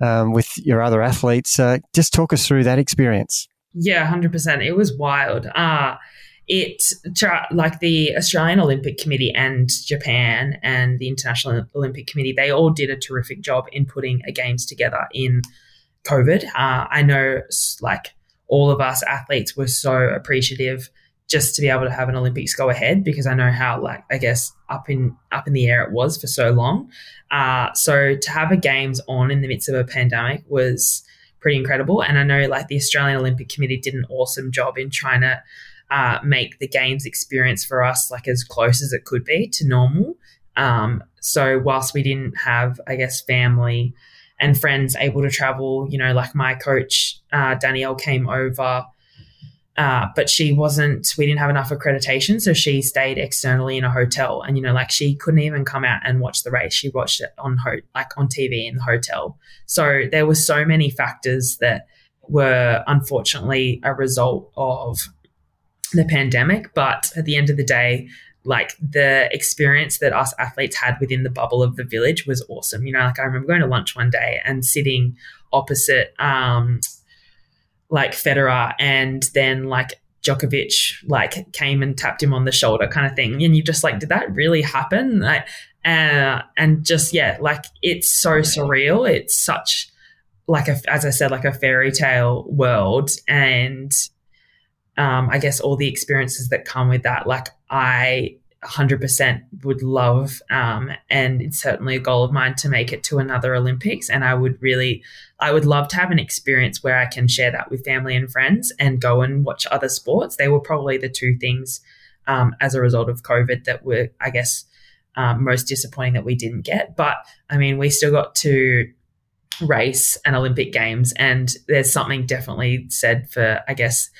um, with your other athletes. Uh, just talk us through that experience. Yeah, hundred percent. It was wild. Uh it like the Australian Olympic Committee and Japan and the International Olympic Committee, they all did a terrific job in putting a games together in COVID. Uh, I know, like all of us athletes were so appreciative just to be able to have an Olympics go ahead because I know how like I guess up in up in the air it was for so long. Uh, so to have a games on in the midst of a pandemic was pretty incredible. And I know like the Australian Olympic Committee did an awesome job in trying to uh, make the games experience for us like as close as it could be to normal. Um, so whilst we didn't have, I guess, family and friends able to travel, you know, like my coach uh, Danielle came over uh, but she wasn't, we didn't have enough accreditation. So she stayed externally in a hotel. And, you know, like she couldn't even come out and watch the race. She watched it on, ho- like on TV in the hotel. So there were so many factors that were unfortunately a result of the pandemic. But at the end of the day, like the experience that us athletes had within the bubble of the village was awesome. You know, like I remember going to lunch one day and sitting opposite um, like Federer and then like Djokovic like came and tapped him on the shoulder kind of thing. And you just like, did that really happen? Like, uh, and just, yeah, like it's so surreal. It's such like a, as I said, like a fairy tale world. And um, I guess all the experiences that come with that. Like I 100% would love, um, and it's certainly a goal of mine to make it to another Olympics. And I would really, I would love to have an experience where I can share that with family and friends and go and watch other sports. They were probably the two things um, as a result of COVID that were, I guess, um, most disappointing that we didn't get. But I mean, we still got to race an Olympic Games, and there's something definitely said for, I guess,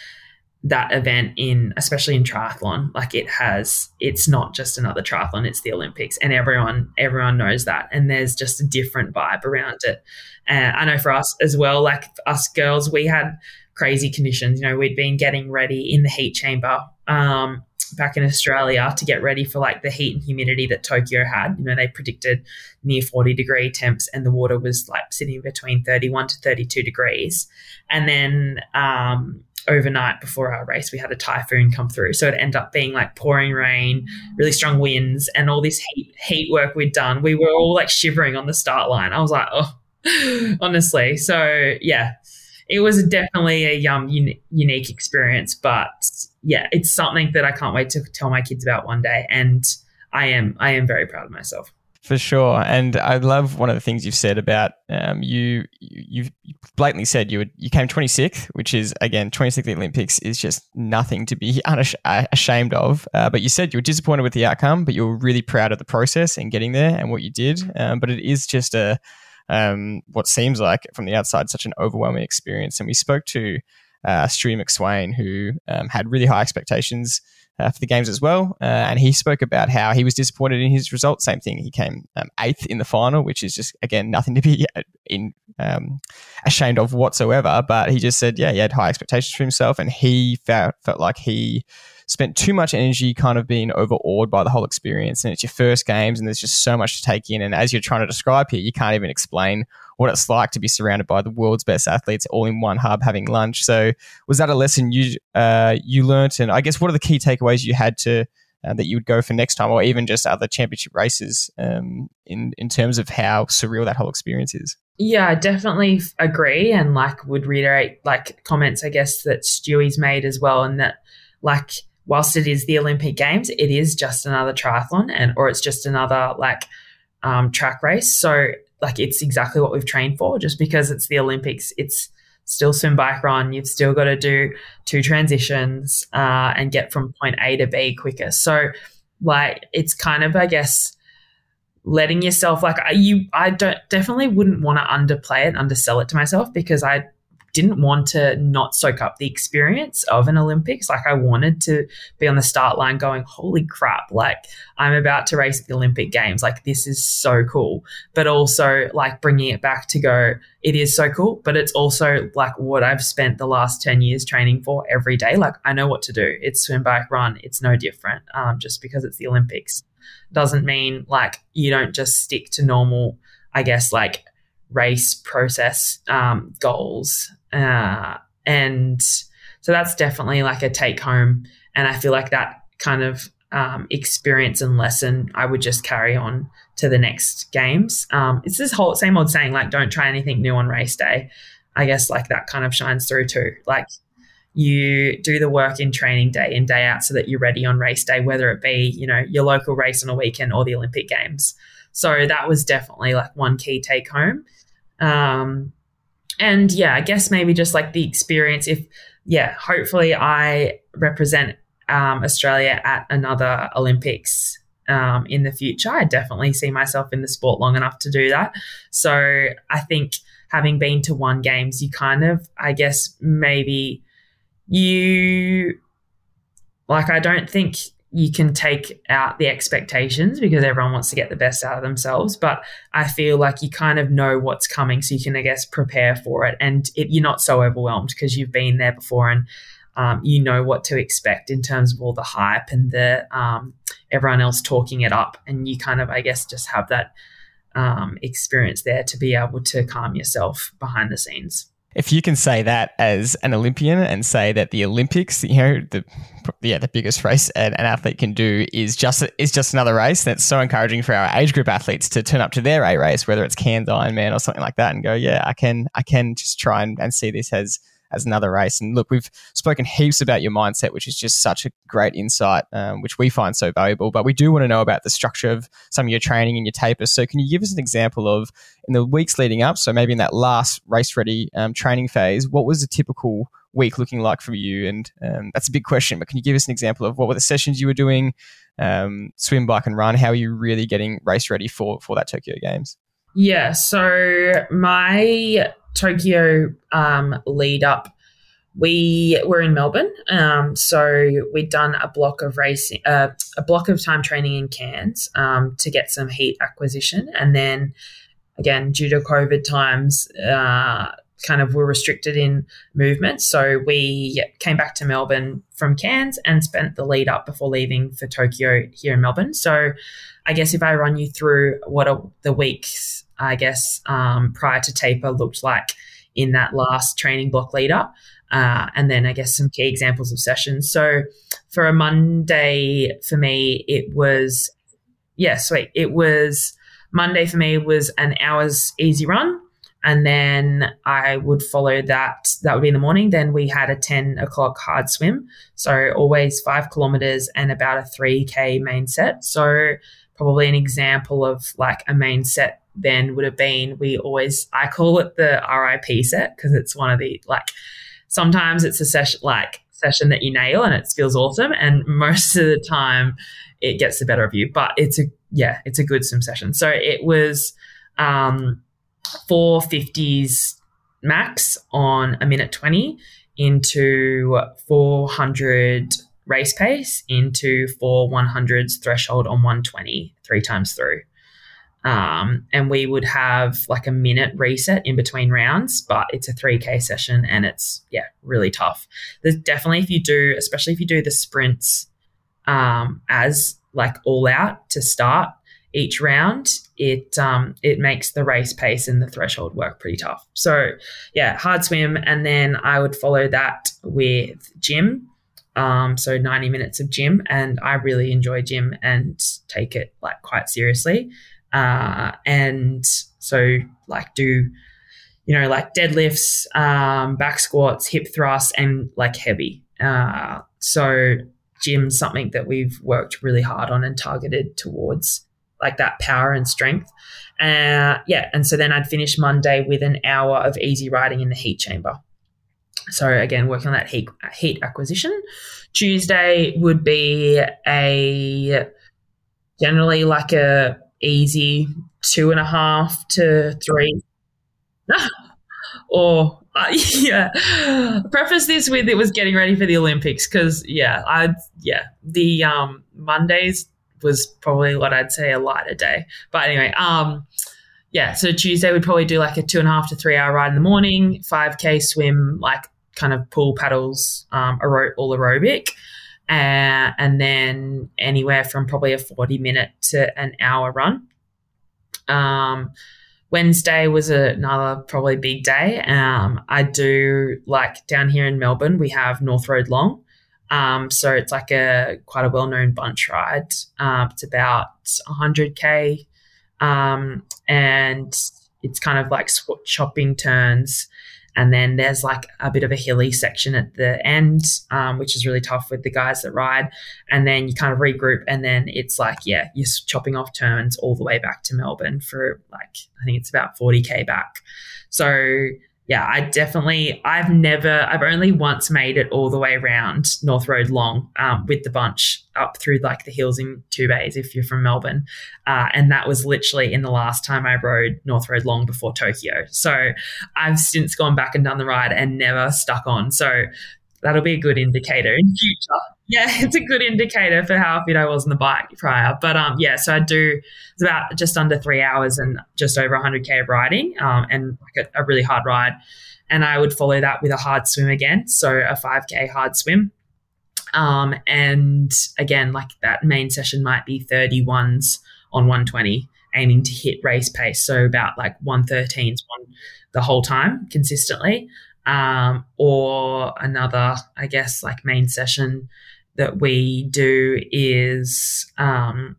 that event in especially in triathlon like it has it's not just another triathlon it's the olympics and everyone everyone knows that and there's just a different vibe around it. And i know for us as well like us girls we had crazy conditions you know we'd been getting ready in the heat chamber um, back in australia to get ready for like the heat and humidity that tokyo had. You know they predicted near 40 degree temps and the water was like sitting between 31 to 32 degrees. And then um, overnight before our race, we had a typhoon come through. So it ended up being like pouring rain, really strong winds, and all this heat, heat work we'd done. We were all like shivering on the start line. I was like, oh, honestly. So yeah, it was definitely a um, un- unique experience. But yeah, it's something that I can't wait to tell my kids about one day. And I am, I am very proud of myself. For sure, and I love one of the things you've said about um, you. You've blatantly said you would, you came 26th, which is again 26th at the Olympics is just nothing to be unash- ashamed of. Uh, but you said you were disappointed with the outcome, but you were really proud of the process and getting there and what you did. Um, but it is just a um, what seems like from the outside such an overwhelming experience. And we spoke to uh, Stewie McSweyn, who um, had really high expectations uh, for the games as well. Uh, and he spoke about how he was disappointed in his results. Same thing. He came um, eighth in the final, which is just, again, nothing to be uh, in um, ashamed of whatsoever. But he just said, yeah, he had high expectations for himself and he felt, felt like he spent too much energy kind of being overawed by the whole experience. And it's your first games and there's just so much to take in. And as you're trying to describe here, you can't even explain what it's like to be surrounded by the world's best athletes all in one hub having lunch. So was that a lesson you uh, you learnt? And I guess what are the key takeaways you had to uh, that you would go for next time, or even just other championship races um, in in terms of how surreal that whole experience is? Yeah, I definitely agree, and like would reiterate like comments I guess that Stewie's made as well, and that like whilst it is the Olympic Games, it is just another triathlon, and or it's just another like um, track race. So like it's exactly what we've trained for. Just because it's the Olympics, it's still swim bike run. You've still got to do two transitions uh, and get from point A to B quicker. So like it's kind of I guess letting yourself like you I don't definitely wouldn't want to underplay it, undersell it to myself because I didn't want to not soak up the experience of an Olympics. Like I wanted to be on the start line going, holy crap, like I'm about to race the Olympic Games. Like this is so cool. But also like bringing it back to go, it is so cool, but it's also like what I've spent the last 10 years training for every day. Like I know what to do. It's swim, bike, run. It's no different um, just because it's the Olympics. Doesn't mean like you don't just stick to normal, I guess, like race process um, goals. Uh, and so that's definitely like a take home. And I feel like that kind of um, experience and lesson I would just carry on to the next games. Um, it's this whole same old saying, like, don't try anything new on race day. I guess like that kind of shines through too. Like you do the work in training day in day out so that you're ready on race day, whether it be, you know, your local race on a weekend or the Olympic games. So that was definitely like one key take home. Um, and yeah, I guess maybe just like the experience. If yeah, hopefully I represent um, Australia at another Olympics um, in the future. I definitely see myself in the sport long enough to do that. So I think having been to one games, you kind of, I guess, maybe you like. I don't think you can take out the expectations because everyone wants to get the best out of themselves. But I feel like you kind of know what's coming, so you can, I guess, prepare for it, and it, you're not so overwhelmed because you've been there before and um, you know what to expect in terms of all the hype and the um, everyone else talking it up, and you kind of, I guess, just have that um, experience there to be able to calm yourself behind the scenes if you can say that as an Olympian and say that the Olympics, you know, the yeah, the biggest race an, an athlete can do is just is just another race. That's so encouraging for our age group athletes to turn up to their A race, whether it's Cairns Ironman or something like that, and go, yeah, I can I can just try and, and see this as as another race. And look, we've spoken heaps about your mindset, which is just such a great insight, um, which we find so valuable. But we do want to know about the structure of some of your training and your tapers. So, can you give us an example of in the weeks leading up? So, maybe in that last race ready um, training phase, what was a typical week looking like for you? And um, that's a big question, but can you give us an example of what were the sessions you were doing? Um, swim, bike, and run. How are you really getting race ready for for that Tokyo Games? Yeah, so my Tokyo um, lead up, we were in Melbourne. Um, so we'd done a block of racing, uh, a block of time training in Cairns um, to get some heat acquisition. And then again, due to COVID times, uh, kind of were restricted in movement. So we came back to Melbourne from Cairns and spent the lead up before leaving for Tokyo here in Melbourne. So I guess if I run you through what are the weeks I guess, um, prior to taper looked like in that last training block leader. Uh, and then I guess some key examples of sessions. So for a Monday for me, it was, yeah, sweet. It was Monday for me was an hour's easy run. And then I would follow that. That would be in the morning. Then we had a 10 o'clock hard swim. So always five kilometers and about a 3K main set. So probably an example of like a main set then would have been we always I call it the RIP set because it's one of the like sometimes it's a session like session that you nail and it feels awesome and most of the time it gets the better of you but it's a yeah it's a good swim session. So it was um 450s max on a minute 20 into 400 race pace into 4 100s threshold on 120 three times through um, and we would have like a minute reset in between rounds, but it's a 3K session and it's, yeah, really tough. There's definitely, if you do, especially if you do the sprints um, as like all out to start each round, it um, it makes the race pace and the threshold work pretty tough. So yeah, hard swim, and then I would follow that with gym. Um, so 90 minutes of gym, and I really enjoy gym and take it like quite seriously. Uh, and so like do you know like deadlifts um, back squats hip thrusts and like heavy. Uh, so gym's something that we've worked really hard on and targeted towards like that power and strength. Uh, yeah and so then i'd finish monday with an hour of easy riding in the heat chamber so again working on that heat, heat acquisition tuesday would be a generally like a easy two and a half to three. or uh, yeah. Preface this with it was getting ready for the Olympics because yeah, I yeah the um Mondays was probably what I'd say a lighter day. But anyway, um yeah, so Tuesday we'd probably do like a two and a half to three hour ride in the morning, five k swim, like kind of pool paddles, um, aer- all aerobic. Uh, and then anywhere from probably a 40 minute to an hour run. Um, Wednesday was another probably big day. Um, I do like down here in Melbourne, we have North Road Long. Um, so it's like a quite a well known bunch ride. Uh, it's about 100k, um, and it's kind of like chopping turns and then there's like a bit of a hilly section at the end, um, which is really tough with the guys that ride. And then you kind of regroup, and then it's like, yeah, you're chopping off turns all the way back to Melbourne for like, I think it's about 40K back. So yeah, I definitely, I've never, I've only once made it all the way around North Road Long um, with the bunch up through like the hills in Two Bays if you're from Melbourne. Uh, and that was literally in the last time I rode North Road Long before Tokyo. So I've since gone back and done the ride and never stuck on. So that'll be a good indicator in future. Yeah, it's a good indicator for how fit I was on the bike prior. But um, yeah, so I do it's about just under three hours and just over 100k of riding, um, and like a, a really hard ride. And I would follow that with a hard swim again, so a 5k hard swim. Um, and again, like that main session might be 31s on 120, aiming to hit race pace. So about like 113s one the whole time consistently um, or another, I guess, like main session that we do is um,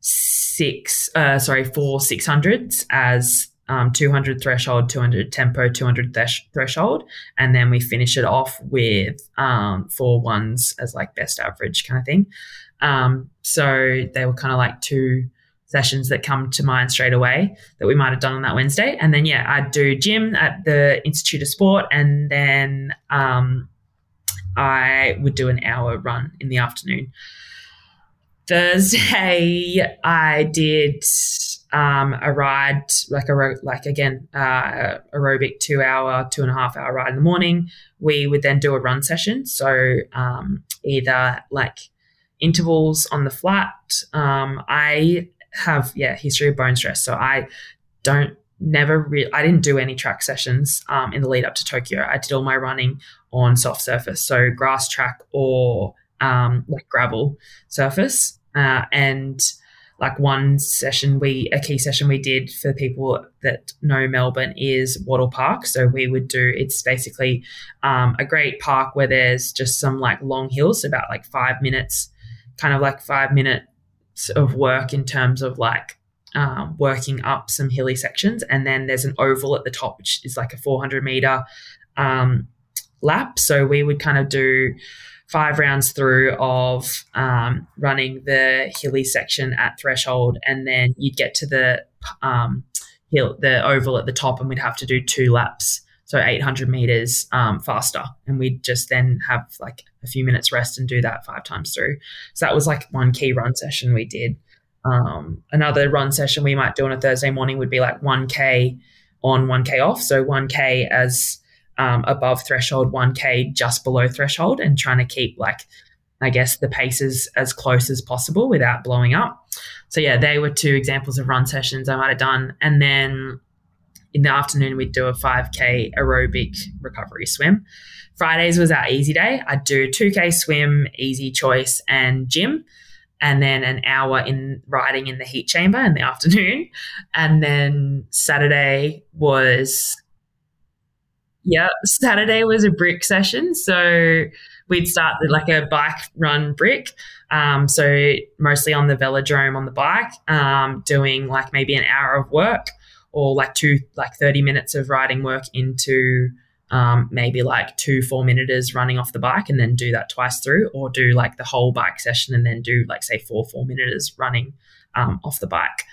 six, uh, sorry, four 600s as um, 200 threshold, 200 tempo, 200 thresh- threshold. And then we finish it off with um, four ones as like best average kind of thing. Um, so they were kind of like two sessions that come to mind straight away that we might have done on that Wednesday. And then, yeah, I'd do gym at the Institute of Sport and then um, I would do an hour run in the afternoon. Thursday, I did um, a ride, like a like again uh, aerobic two hour, two and a half hour ride in the morning. We would then do a run session, so um, either like intervals on the flat. Um, I have yeah history of bone stress, so I don't never really I didn't do any track sessions um, in the lead up to Tokyo. I did all my running on soft surface, so grass track or um, like gravel surface, uh, and like one session we a key session we did for people that know Melbourne is Wattle Park. So we would do it's basically um, a great park where there's just some like long hills, about like five minutes, kind of like five minute of work in terms of like um, working up some hilly sections. And then there's an oval at the top, which is like a 400 meter um, lap. So we would kind of do five rounds through of um, running the hilly section at threshold. And then you'd get to the um, hill, the oval at the top, and we'd have to do two laps. So 800 meters um, faster. And we'd just then have like a few minutes rest and do that five times through. So that was like one key run session we did. Um, another run session we might do on a Thursday morning would be like 1K on, 1K off. So 1K as um, above threshold, 1K just below threshold, and trying to keep like, I guess, the paces as close as possible without blowing up. So, yeah, they were two examples of run sessions I might have done. And then in the afternoon, we'd do a 5K aerobic recovery swim. Fridays was our easy day. I'd do 2K swim, easy choice, and gym. And then an hour in riding in the heat chamber in the afternoon. And then Saturday was, yeah, Saturday was a brick session. So we'd start with like a bike run brick. Um, so mostly on the velodrome on the bike, um, doing like maybe an hour of work or like two, like 30 minutes of riding work into um, maybe like two four minuters running off the bike and then do that twice through, or do like the whole bike session and then do like say four four minuters running um, off the bike.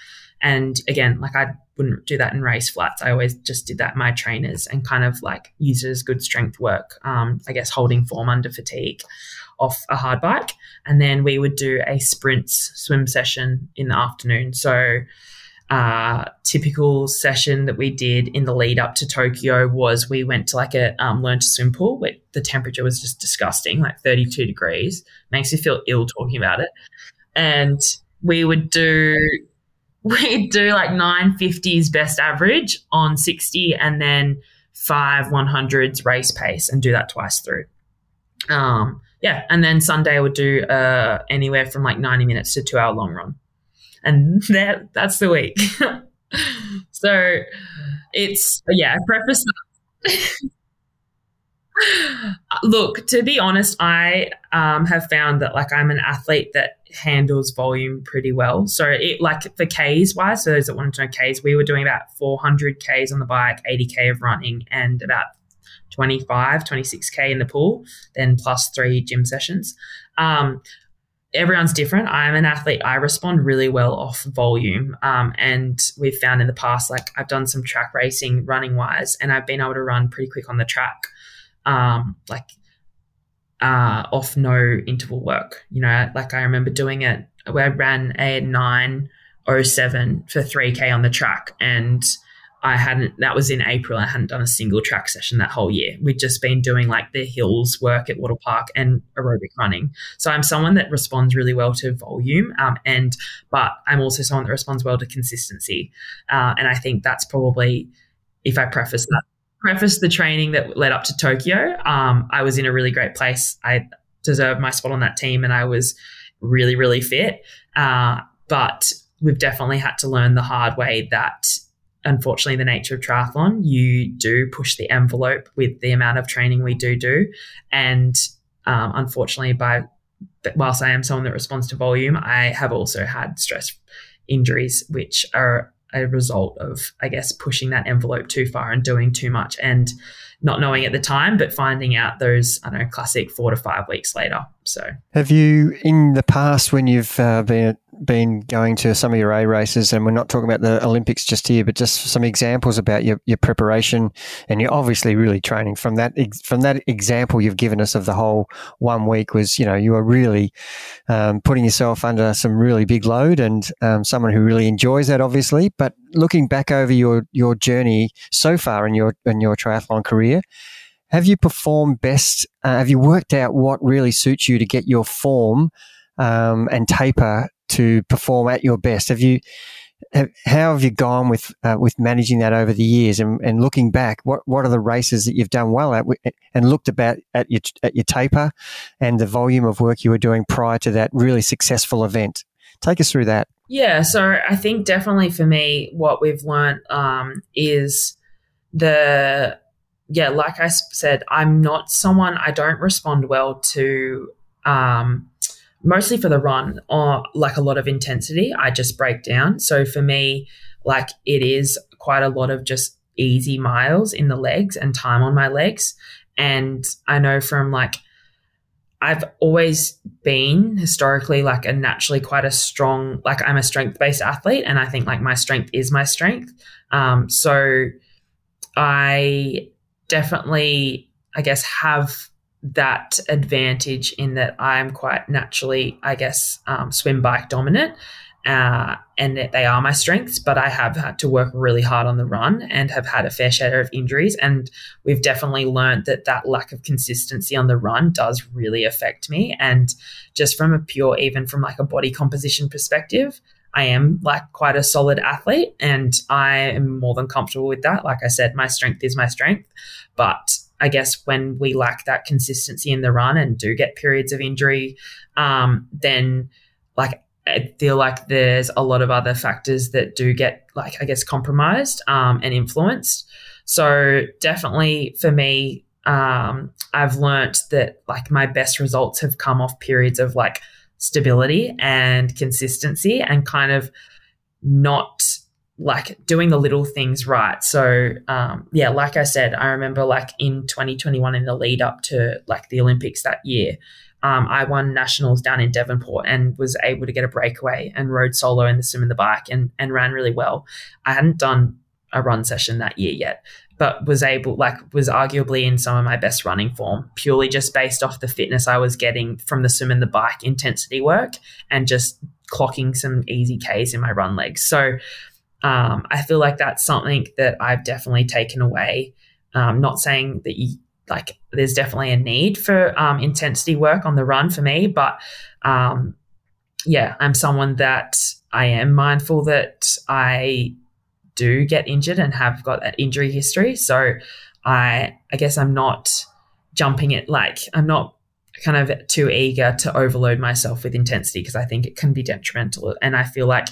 And again, like I wouldn't do that in race flats. I always just did that my trainers and kind of like use it as good strength work. Um, I guess holding form under fatigue off a hard bike, and then we would do a sprints swim session in the afternoon. So uh, typical session that we did in the lead up to Tokyo was we went to like a um, learn to swim pool where the temperature was just disgusting, like 32 degrees. Makes you feel ill talking about it. And we would do we'd do like 950s best average on 60 and then five 100s race pace and do that twice through. Um, yeah, and then Sunday would do uh, anywhere from like 90 minutes to two hour long run. And that that's the week. so it's yeah, preface Look, to be honest, I um, have found that like I'm an athlete that handles volume pretty well. So it like for Ks wise, so those that wanted to know Ks, we were doing about 400 Ks on the bike, 80 K of running, and about 25, 26K in the pool, then plus three gym sessions. Um, everyone's different. I'm an athlete. I respond really well off volume. Um, and we've found in the past, like I've done some track racing running wise, and I've been able to run pretty quick on the track, um, like uh, off no interval work. You know, like I remember doing it where I ran a 907 for 3K on the track and I hadn't, that was in April. I hadn't done a single track session that whole year. We'd just been doing like the hills work at Wattle Park and aerobic running. So I'm someone that responds really well to volume. Um, and, but I'm also someone that responds well to consistency. Uh, and I think that's probably, if I preface that, preface the training that led up to Tokyo, um, I was in a really great place. I deserved my spot on that team and I was really, really fit. Uh, but we've definitely had to learn the hard way that unfortunately the nature of triathlon you do push the envelope with the amount of training we do do and um, unfortunately by whilst i am someone that responds to volume i have also had stress injuries which are a result of i guess pushing that envelope too far and doing too much and not knowing at the time, but finding out those, I don't know, classic four to five weeks later. So, have you in the past when you've uh, been been going to some of your A races, and we're not talking about the Olympics just here, but just some examples about your, your preparation, and you're obviously really training from that from that example you've given us of the whole one week was, you know, you were really um, putting yourself under some really big load, and um, someone who really enjoys that, obviously. But looking back over your your journey so far in your in your triathlon career, have you performed best? Uh, have you worked out what really suits you to get your form um, and taper to perform at your best? Have you have, how have you gone with uh, with managing that over the years and, and looking back? What what are the races that you've done well at and looked about at your at your taper and the volume of work you were doing prior to that really successful event? Take us through that. Yeah, so I think definitely for me, what we've learned um, is the yeah, like I said, I'm not someone I don't respond well to um, mostly for the run or like a lot of intensity. I just break down. So for me, like it is quite a lot of just easy miles in the legs and time on my legs. And I know from like I've always been historically like a naturally quite a strong, like I'm a strength based athlete, and I think like my strength is my strength. Um, so I definitely, I guess, have that advantage in that I'm quite naturally, I guess, um, swim bike dominant uh, and that they are my strengths. But I have had to work really hard on the run and have had a fair share of injuries. And we've definitely learned that that lack of consistency on the run does really affect me. And just from a pure, even from like a body composition perspective, I am like quite a solid athlete and I am more than comfortable with that. Like I said, my strength is my strength. But I guess when we lack that consistency in the run and do get periods of injury, um, then like I feel like there's a lot of other factors that do get like I guess compromised um, and influenced. So definitely for me, um, I've learnt that like my best results have come off periods of like stability and consistency and kind of not like doing the little things right. So um, yeah, like I said, I remember like in 2021 in the lead up to like the Olympics that year, um, I won nationals down in Devonport and was able to get a breakaway and rode solo in the swim and the bike and, and ran really well. I hadn't done a run session that year yet, but was able, like, was arguably in some of my best running form, purely just based off the fitness I was getting from the swim and the bike intensity work and just clocking some easy Ks in my run legs. So um, I feel like that's something that I've definitely taken away. Um, not saying that you like there's definitely a need for um, intensity work on the run for me, but um, yeah, I'm someone that I am mindful that I do get injured and have got that injury history. So I I guess I'm not jumping it like I'm not kind of too eager to overload myself with intensity because I think it can be detrimental. And I feel like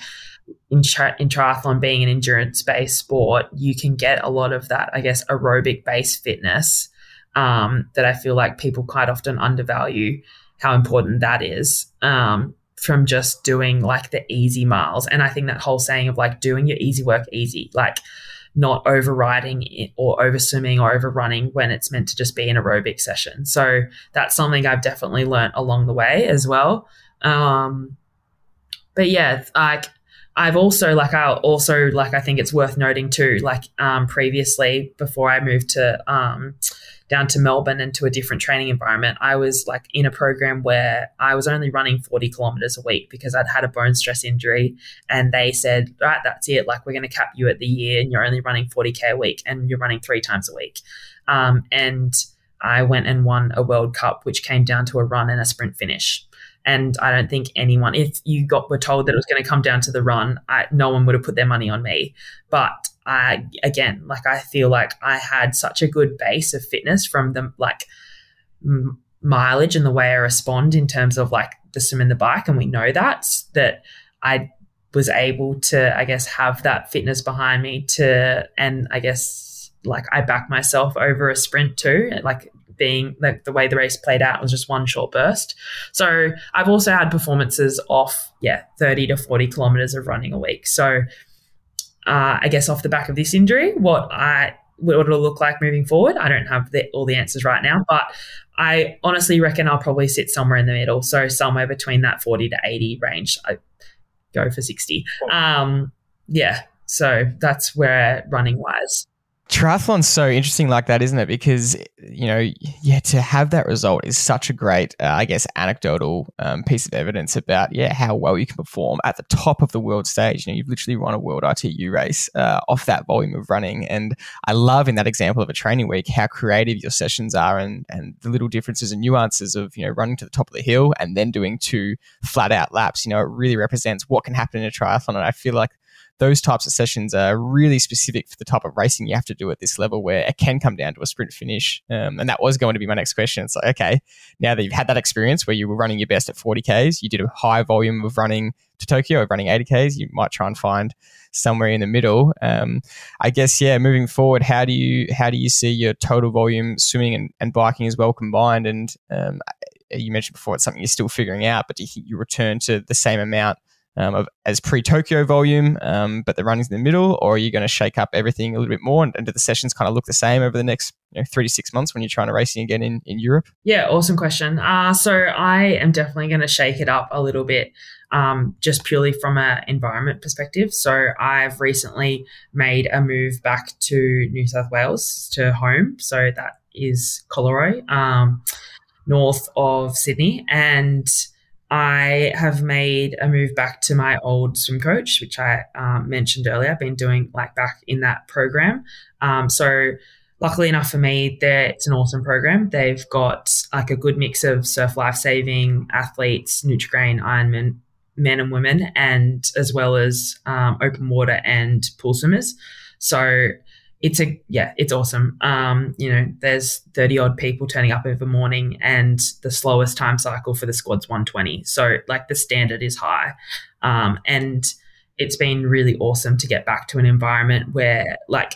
in, tri- in triathlon being an endurance based sport, you can get a lot of that, I guess, aerobic based fitness um, that I feel like people quite often undervalue how important that is um, from just doing like the easy miles. And I think that whole saying of like doing your easy work easy, like not overriding or over swimming or overrunning when it's meant to just be an aerobic session. So that's something I've definitely learned along the way as well. Um, but yeah, like I've also like I also like I think it's worth noting too. Like um, previously, before I moved to um, down to Melbourne and to a different training environment, I was like in a program where I was only running 40 kilometers a week because I'd had a bone stress injury. And they said, right, that's it. Like, we're going to cap you at the year and you're only running 40K a week and you're running three times a week. Um, and I went and won a World Cup, which came down to a run and a sprint finish. And I don't think anyone, if you got were told that it was going to come down to the run, no one would have put their money on me. But I, again, like I feel like I had such a good base of fitness from the like m- mileage and the way I respond in terms of like the swim and the bike, and we know that that I was able to, I guess, have that fitness behind me to, and I guess like I back myself over a sprint too, like being like the way the race played out was just one short burst. So I've also had performances off, yeah, 30 to 40 kilometers of running a week. So uh, I guess off the back of this injury, what I what it'll look like moving forward, I don't have the, all the answers right now, but I honestly reckon I'll probably sit somewhere in the middle. So somewhere between that 40 to 80 range. I go for 60. Um, yeah. So that's where running wise triathlon's so interesting like that, isn't it? Because you know, yeah, to have that result is such a great, uh, I guess, anecdotal um, piece of evidence about yeah how well you can perform at the top of the world stage. You know, you've literally run a world ITU race uh, off that volume of running, and I love in that example of a training week how creative your sessions are and and the little differences and nuances of you know running to the top of the hill and then doing two flat out laps. You know, it really represents what can happen in a triathlon, and I feel like those types of sessions are really specific for the type of racing you have to do at this level where it can come down to a sprint finish. Um, and that was going to be my next question. It's like, okay, now that you've had that experience where you were running your best at 40Ks, you did a high volume of running to Tokyo of running 80Ks, you might try and find somewhere in the middle. Um, I guess, yeah, moving forward, how do you, how do you see your total volume swimming and, and biking as well combined? And, um, you mentioned before it's something you're still figuring out, but do you, think you return to the same amount um, of as pre Tokyo volume, um, but the running's in the middle, or are you going to shake up everything a little bit more and, and do the sessions kind of look the same over the next you know, three to six months when you're trying to racing again in, in Europe? Yeah, awesome question. Uh, so I am definitely going to shake it up a little bit. Um, just purely from an environment perspective. So I've recently made a move back to New South Wales to home. So that is Collaroy, um, north of Sydney. And I have made a move back to my old swim coach, which I um, mentioned earlier. I've been doing like back in that program. Um, so, luckily enough for me, it's an awesome program. They've got like a good mix of surf life saving athletes, Nutrigrain, Ironman men and women, and as well as um, open water and pool swimmers. So it's a yeah, it's awesome. Um, you know, there's 30 odd people turning up every morning, and the slowest time cycle for the squad's 120. So like the standard is high, um, and it's been really awesome to get back to an environment where like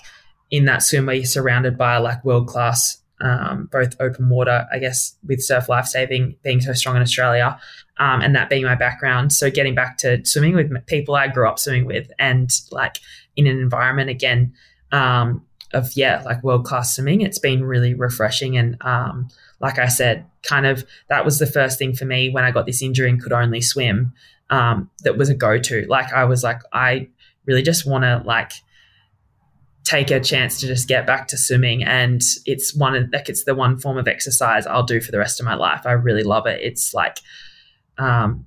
in that swim where you're surrounded by like world class. Um, both open water, I guess, with surf life saving being so strong in Australia, um, and that being my background. So getting back to swimming with people I grew up swimming with, and like in an environment again um, of yeah, like world class swimming. It's been really refreshing, and um, like I said, kind of that was the first thing for me when I got this injury and could only swim. Um, that was a go to. Like I was like, I really just want to like take a chance to just get back to swimming and it's one of like it's the one form of exercise I'll do for the rest of my life. I really love it. It's like um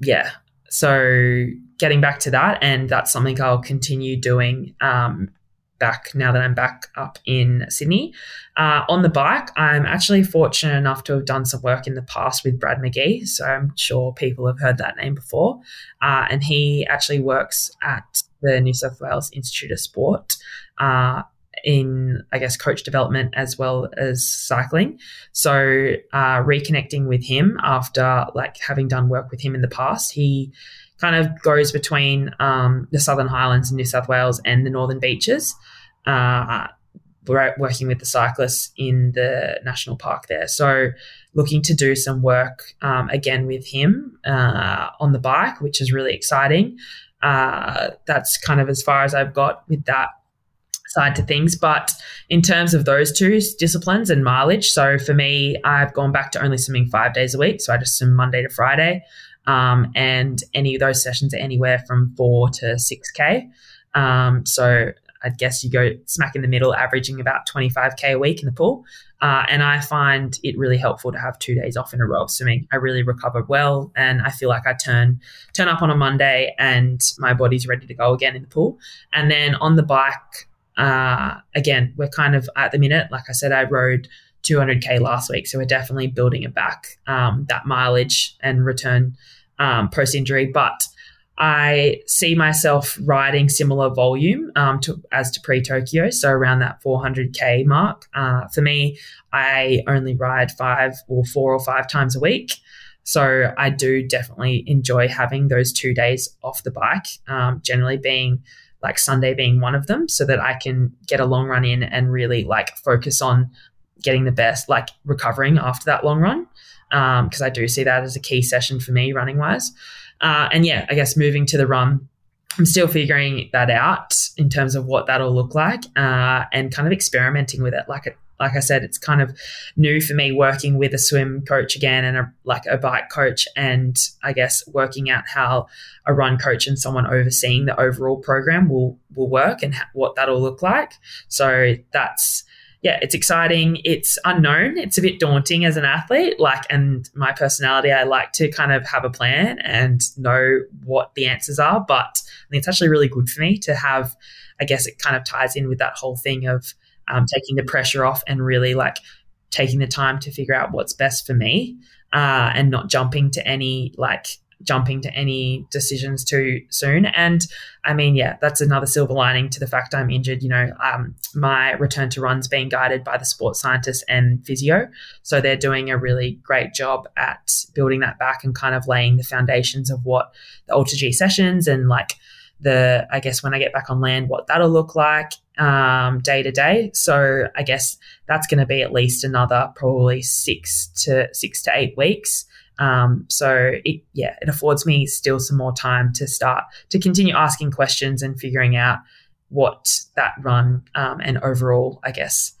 yeah, so getting back to that, and that's something I'll continue doing um, back now that I'm back up in Sydney. Uh, on the bike, I'm actually fortunate enough to have done some work in the past with Brad McGee. So I'm sure people have heard that name before. Uh, and he actually works at the New South Wales Institute of Sport. Uh, in I guess coach development as well as cycling. So uh, reconnecting with him after like having done work with him in the past, he kind of goes between um, the Southern Highlands in New South Wales and the Northern Beaches. Uh, working with the cyclists in the national park there. So, looking to do some work um, again with him uh, on the bike, which is really exciting. Uh, that's kind of as far as I've got with that side to things. But in terms of those two disciplines and mileage, so for me, I've gone back to only swimming five days a week. So I just swim Monday to Friday. Um, and any of those sessions are anywhere from four to 6K. Um, so I guess you go smack in the middle, averaging about 25K a week in the pool. Uh, and I find it really helpful to have two days off in a row of swimming. I really recover well, and I feel like I turn turn up on a Monday and my body's ready to go again in the pool. And then on the bike, uh, again, we're kind of at the minute. Like I said, I rode 200k last week, so we're definitely building it back um, that mileage and return um, post injury, but I see myself riding similar volume um, to, as to pre Tokyo, so around that 400k mark. Uh, for me, I only ride five or four or five times a week. So I do definitely enjoy having those two days off the bike, um, generally being like Sunday being one of them, so that I can get a long run in and really like focus on getting the best, like recovering after that long run. Because um, I do see that as a key session for me running wise. Uh, and yeah, I guess moving to the run, I'm still figuring that out in terms of what that'll look like uh, and kind of experimenting with it. Like it, like I said, it's kind of new for me working with a swim coach again and a, like a bike coach, and I guess working out how a run coach and someone overseeing the overall program will will work and ha- what that'll look like. So that's yeah, it's exciting. It's unknown. It's a bit daunting as an athlete. Like, and my personality, I like to kind of have a plan and know what the answers are. But I think it's actually really good for me to have, I guess it kind of ties in with that whole thing of um, taking the pressure off and really like taking the time to figure out what's best for me uh, and not jumping to any like jumping to any decisions too soon. And I mean, yeah, that's another silver lining to the fact I'm injured. You know, um, my return to runs being guided by the sports scientists and physio. So they're doing a really great job at building that back and kind of laying the foundations of what the Alter G sessions and like the, I guess, when I get back on land, what that'll look like um, day to day. So I guess that's going to be at least another probably six to six to eight weeks um, so it, yeah, it affords me still some more time to start to continue asking questions and figuring out what that run um, and overall, I guess,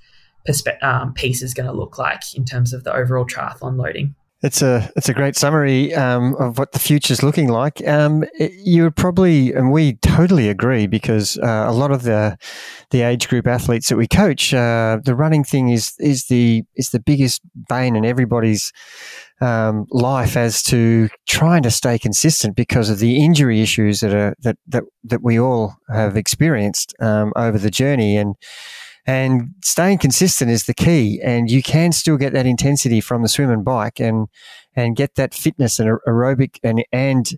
perspe- um, piece is going to look like in terms of the overall triathlon loading. It's a it's a great summary um, of what the future's looking like. Um, you would probably, and we totally agree, because uh, a lot of the the age group athletes that we coach, uh, the running thing is is the is the biggest bane in everybody's um, life as to trying to stay consistent because of the injury issues that are that that that we all have experienced um, over the journey and. And staying consistent is the key, and you can still get that intensity from the swim and bike, and and get that fitness and aerobic and and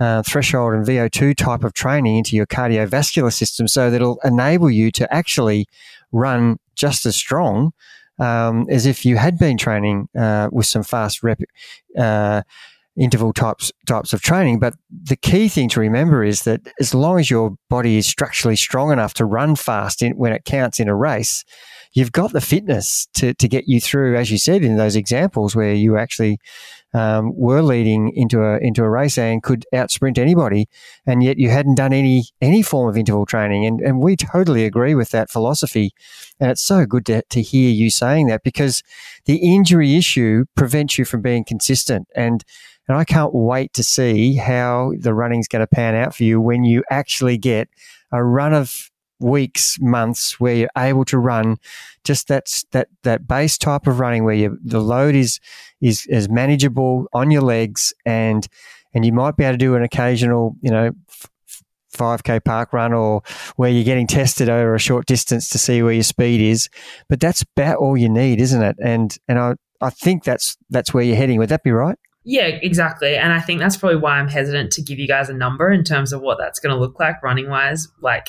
uh, threshold and VO2 type of training into your cardiovascular system, so that it'll enable you to actually run just as strong um, as if you had been training uh, with some fast rep uh, interval types types of training. But the key thing to remember is that as long as your body is structurally strong enough to run fast in, when it counts in a race, you've got the fitness to, to get you through, as you said in those examples where you actually um, were leading into a into a race and could outsprint anybody, and yet you hadn't done any any form of interval training. And and we totally agree with that philosophy. And it's so good to, to hear you saying that because the injury issue prevents you from being consistent. And and I can't wait to see how the running's going to pan out for you when you actually get a run of weeks, months where you're able to run just that that that base type of running where you, the load is is is manageable on your legs and and you might be able to do an occasional, you know, 5k park run or where you're getting tested over a short distance to see where your speed is. But that's about all you need isn't it? And and i i think that's that's where you're heading. Would that be right? Yeah, exactly. And I think that's probably why I'm hesitant to give you guys a number in terms of what that's going to look like running wise, like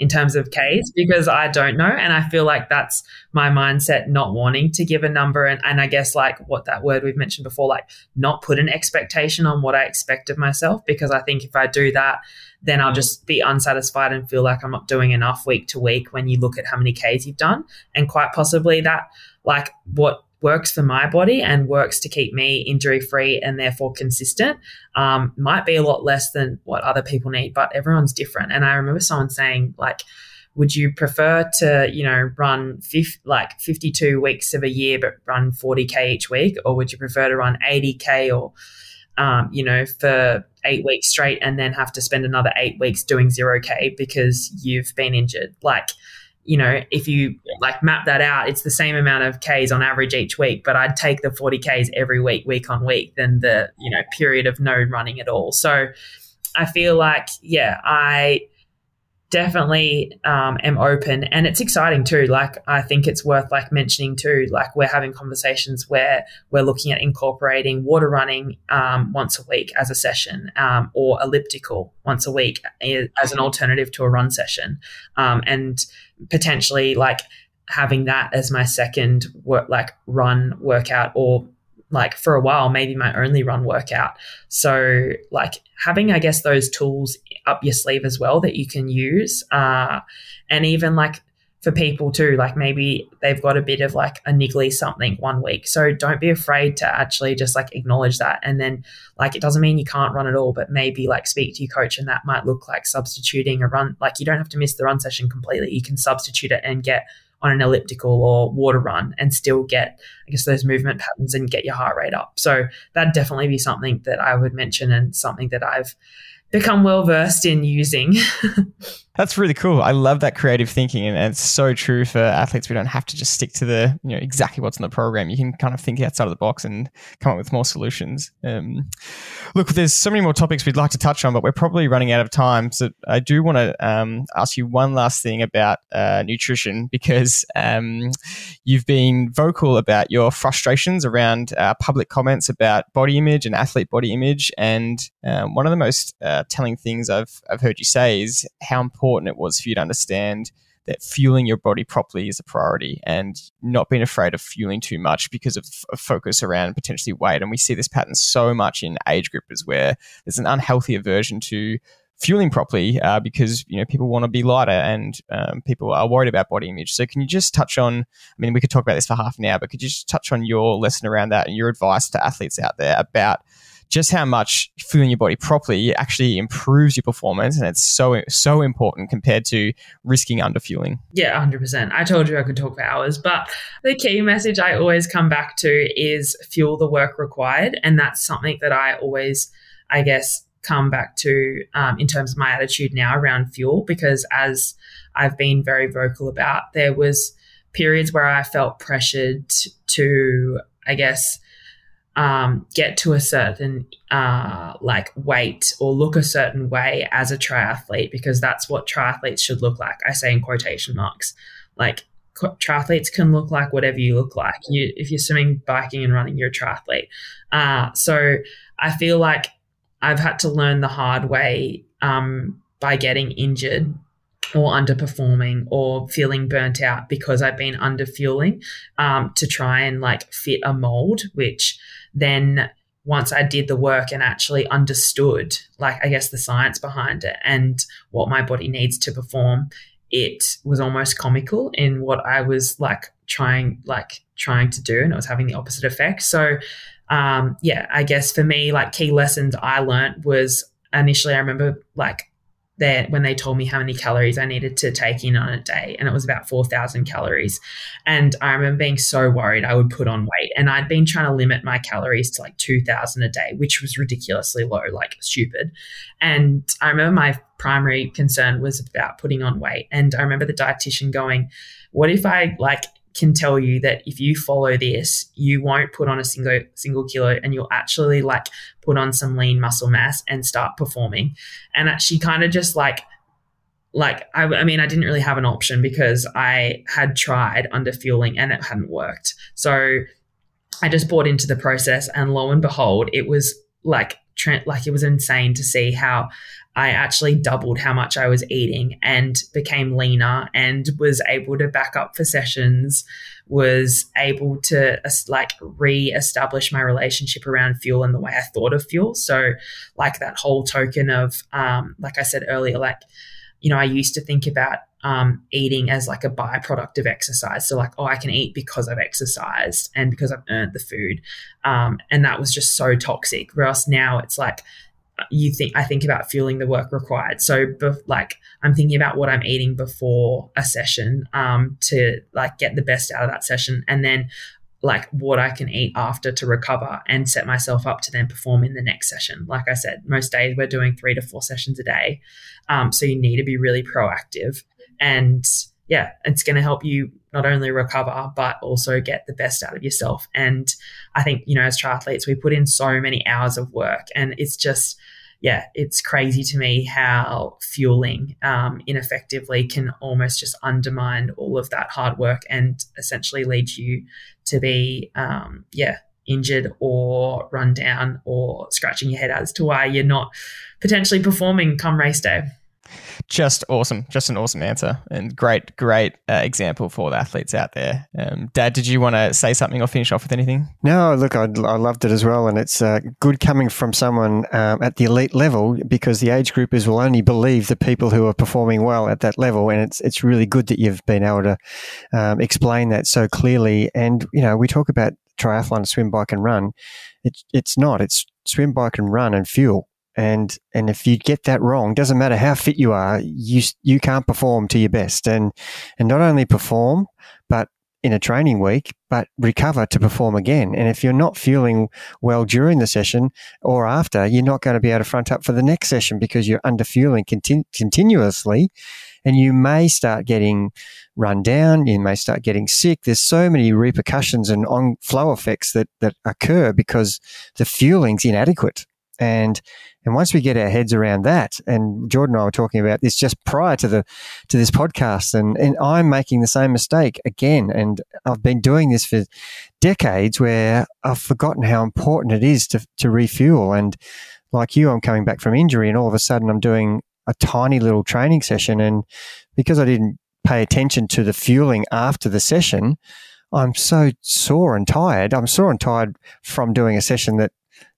in terms of Ks, because I don't know. And I feel like that's my mindset, not wanting to give a number. And, and I guess like what that word we've mentioned before, like not put an expectation on what I expect of myself, because I think if I do that, then I'll just be unsatisfied and feel like I'm not doing enough week to week when you look at how many Ks you've done. And quite possibly that, like, what works for my body and works to keep me injury free and therefore consistent um, might be a lot less than what other people need, but everyone's different. And I remember someone saying, like, would you prefer to, you know, run like 52 weeks of a year, but run 40K each week? Or would you prefer to run 80K or, um, you know, for eight weeks straight and then have to spend another eight weeks doing 0K because you've been injured? Like, you know, if you like map that out, it's the same amount of Ks on average each week, but I'd take the 40 Ks every week, week on week, than the, you know, period of no running at all. So I feel like, yeah, I definitely um, am open. And it's exciting too. Like i think it's worth like mentioning too like we're having conversations where we're looking at incorporating water running um, once a week as a session um, or elliptical once a week as an alternative to a run session. Um, and potentially like having that as my second work like run workout or like for a while maybe my only run workout. So like having i guess those tools up your sleeve as well that you can use uh, and even like for people too like maybe they've got a bit of like a niggly something one week. So don't be afraid to actually just like acknowledge that. And then like it doesn't mean you can't run at all but maybe like speak to your coach and that might look like substituting a run like you don't have to miss the run session completely. You can substitute it and get on an elliptical or water run and still get, I guess, those movement patterns and get your heart rate up. So that'd definitely be something that I would mention and something that I've become well versed in using. That's really cool. I love that creative thinking, and it's so true for athletes. We don't have to just stick to the you know exactly what's in the program. You can kind of think outside of the box and come up with more solutions. Um, look, there's so many more topics we'd like to touch on, but we're probably running out of time. So I do want to um, ask you one last thing about uh, nutrition because um, you've been vocal about your frustrations around uh, public comments about body image and athlete body image, and um, one of the most uh, telling things I've I've heard you say is how important important it was for you to understand that fueling your body properly is a priority and not being afraid of fueling too much because of, focus around potentially weight. And we see this pattern so much in age groupers where there's an unhealthy aversion to fueling properly uh, because you know people want to be lighter and um, people are worried about body image. So can you just touch on? I mean, we could talk about this for half an hour, but could you just touch on your lesson around that and your advice to athletes out there about just how much fueling your body properly actually improves your performance. And it's so, so important compared to risking underfueling. Yeah, 100%. I told you I could talk for hours, but the key message I always come back to is fuel the work required. And that's something that I always, I guess, come back to um, in terms of my attitude now around fuel because as I've been very vocal about, there was periods where I felt pressured to, I guess, um, get to a certain uh, like weight or look a certain way as a triathlete because that's what triathletes should look like. I say in quotation marks, like triathletes can look like whatever you look like. You, if you're swimming, biking, and running, you're a triathlete. Uh, so I feel like I've had to learn the hard way um, by getting injured or underperforming or feeling burnt out because I've been under fueling um, to try and like fit a mold, which then once I did the work and actually understood, like, I guess the science behind it and what my body needs to perform, it was almost comical in what I was like trying, like, trying to do. And it was having the opposite effect. So, um, yeah, I guess for me, like, key lessons I learned was initially, I remember like that when they told me how many calories I needed to take in on a day, and it was about 4,000 calories. And I remember being so worried I would put on weight. And I'd been trying to limit my calories to like 2,000 a day, which was ridiculously low, like stupid. And I remember my primary concern was about putting on weight. And I remember the dietitian going, What if I like can tell you that if you follow this, you won't put on a single single kilo and you'll actually like put on some lean muscle mass and start performing. And she kind of just like like I, I, mean i didn't really have an option because i had tried under fueling and it hadn't worked so i just bought into the process and lo and behold it was like Trent like it was insane to see how I actually doubled how much I was eating and became leaner and was able to back up for sessions, was able to like re-establish my relationship around fuel and the way I thought of fuel. So like that whole token of, um, like I said earlier, like, you know, I used to think about um, eating as like a byproduct of exercise. So like, oh, I can eat because I've exercised and because I've earned the food. Um, and that was just so toxic. Whereas now it's like, you think I think about fueling the work required. So, bef- like I'm thinking about what I'm eating before a session um, to like get the best out of that session, and then like what I can eat after to recover and set myself up to then perform in the next session. Like I said, most days we're doing three to four sessions a day, um, so you need to be really proactive, and yeah, it's going to help you not only recover but also get the best out of yourself. And I think you know, as triathletes, we put in so many hours of work, and it's just yeah, it's crazy to me how fueling um, ineffectively can almost just undermine all of that hard work and essentially lead you to be, um, yeah, injured or run down or scratching your head as to why you're not potentially performing come race day just awesome. Just an awesome answer and great, great uh, example for the athletes out there. Um, Dad, did you want to say something or finish off with anything? No, look, I, I loved it as well. And it's uh, good coming from someone um, at the elite level because the age groupers will only believe the people who are performing well at that level. And it's, it's really good that you've been able to um, explain that so clearly. And, you know, we talk about triathlon, swim, bike, and run. It's, it's not. It's swim, bike, and run and fuel and and if you get that wrong, doesn't matter how fit you are, you you can't perform to your best, and and not only perform, but in a training week, but recover to perform again. And if you're not feeling well during the session or after, you're not going to be able to front up for the next session because you're under fueling continu- continuously. And you may start getting run down. You may start getting sick. There's so many repercussions and on flow effects that, that occur because the fueling's inadequate. And and once we get our heads around that, and Jordan and I were talking about this just prior to the to this podcast, and, and I'm making the same mistake again. And I've been doing this for decades where I've forgotten how important it is to, to refuel. And like you, I'm coming back from injury, and all of a sudden I'm doing a tiny little training session. And because I didn't pay attention to the fueling after the session, I'm so sore and tired. I'm sore and tired from doing a session that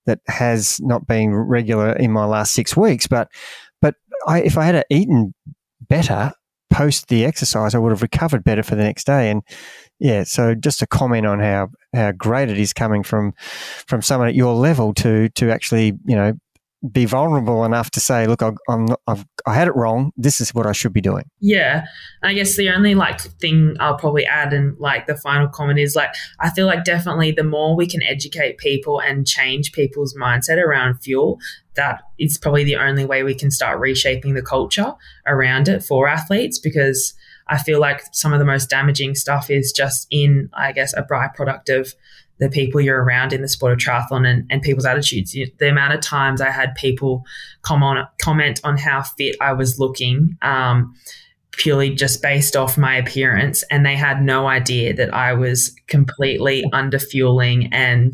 that has not been regular in my last six weeks. But but I, if I had eaten better post the exercise, I would have recovered better for the next day. And yeah, so just a comment on how how great it is coming from from someone at your level to to actually you know be vulnerable enough to say, look, I, I'm not, I've, I had it wrong. This is what I should be doing. Yeah. I guess the only like thing I'll probably add and like the final comment is like, I feel like definitely the more we can educate people and change people's mindset around fuel, that is probably the only way we can start reshaping the culture around it for athletes because I feel like some of the most damaging stuff is just in, I guess, a byproduct of the people you're around in the sport of triathlon and, and people's attitudes. The amount of times I had people come on, comment on how fit I was looking, um, purely just based off my appearance, and they had no idea that I was completely under fueling and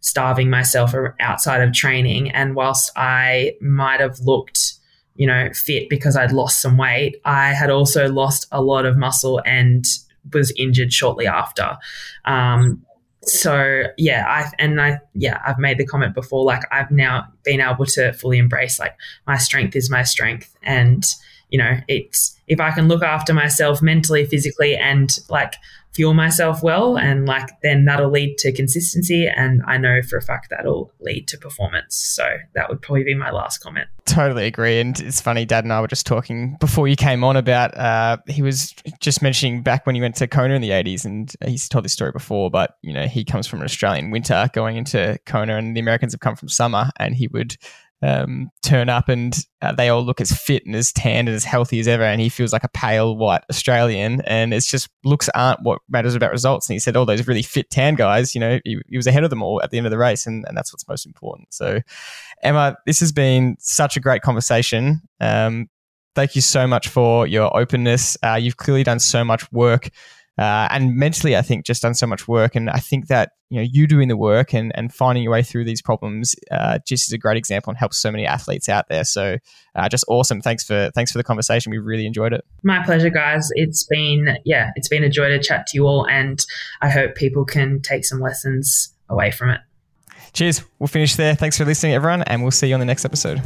starving myself outside of training. And whilst I might have looked you know, fit because I'd lost some weight, I had also lost a lot of muscle and was injured shortly after. Um, so yeah i and i yeah i've made the comment before like i've now been able to fully embrace like my strength is my strength. And you know it's if i can look after myself mentally physically and like fuel myself well and like then that'll lead to consistency and i know for a fact that'll lead to performance. So that would probably be my last comment. Totally agree. And it's funny dad and i were just talking before you came on about uh, he was just mentioning back when he went to kona in the 80s and he's told this story before but you know he comes from an australian winter going into kona and the americans have come from summer and he would um, turn up and uh, they all look as fit and as tanned and as healthy as ever, and he feels like a pale white Australian, and it's just looks aren't what matters about results. And he said all those really fit tan guys, you know, he, he was ahead of them all at the end of the race, and, and that's what's most important. So, Emma, this has been such a great conversation. Um, thank you so much for your openness. Uh, you've clearly done so much work uh, and mentally, I think just done so much work. And I think that you know you doing the work and, and finding your way through these problems uh, just is a great example and helps so many athletes out there. So uh, just awesome. Thanks for thanks for the conversation. We really enjoyed it. My pleasure, guys. It's been yeah, it's been a joy to chat to you all, and I hope people can take some lessons away from it. Cheers. We'll finish there. Thanks for listening, everyone, and we'll see you on the next episode.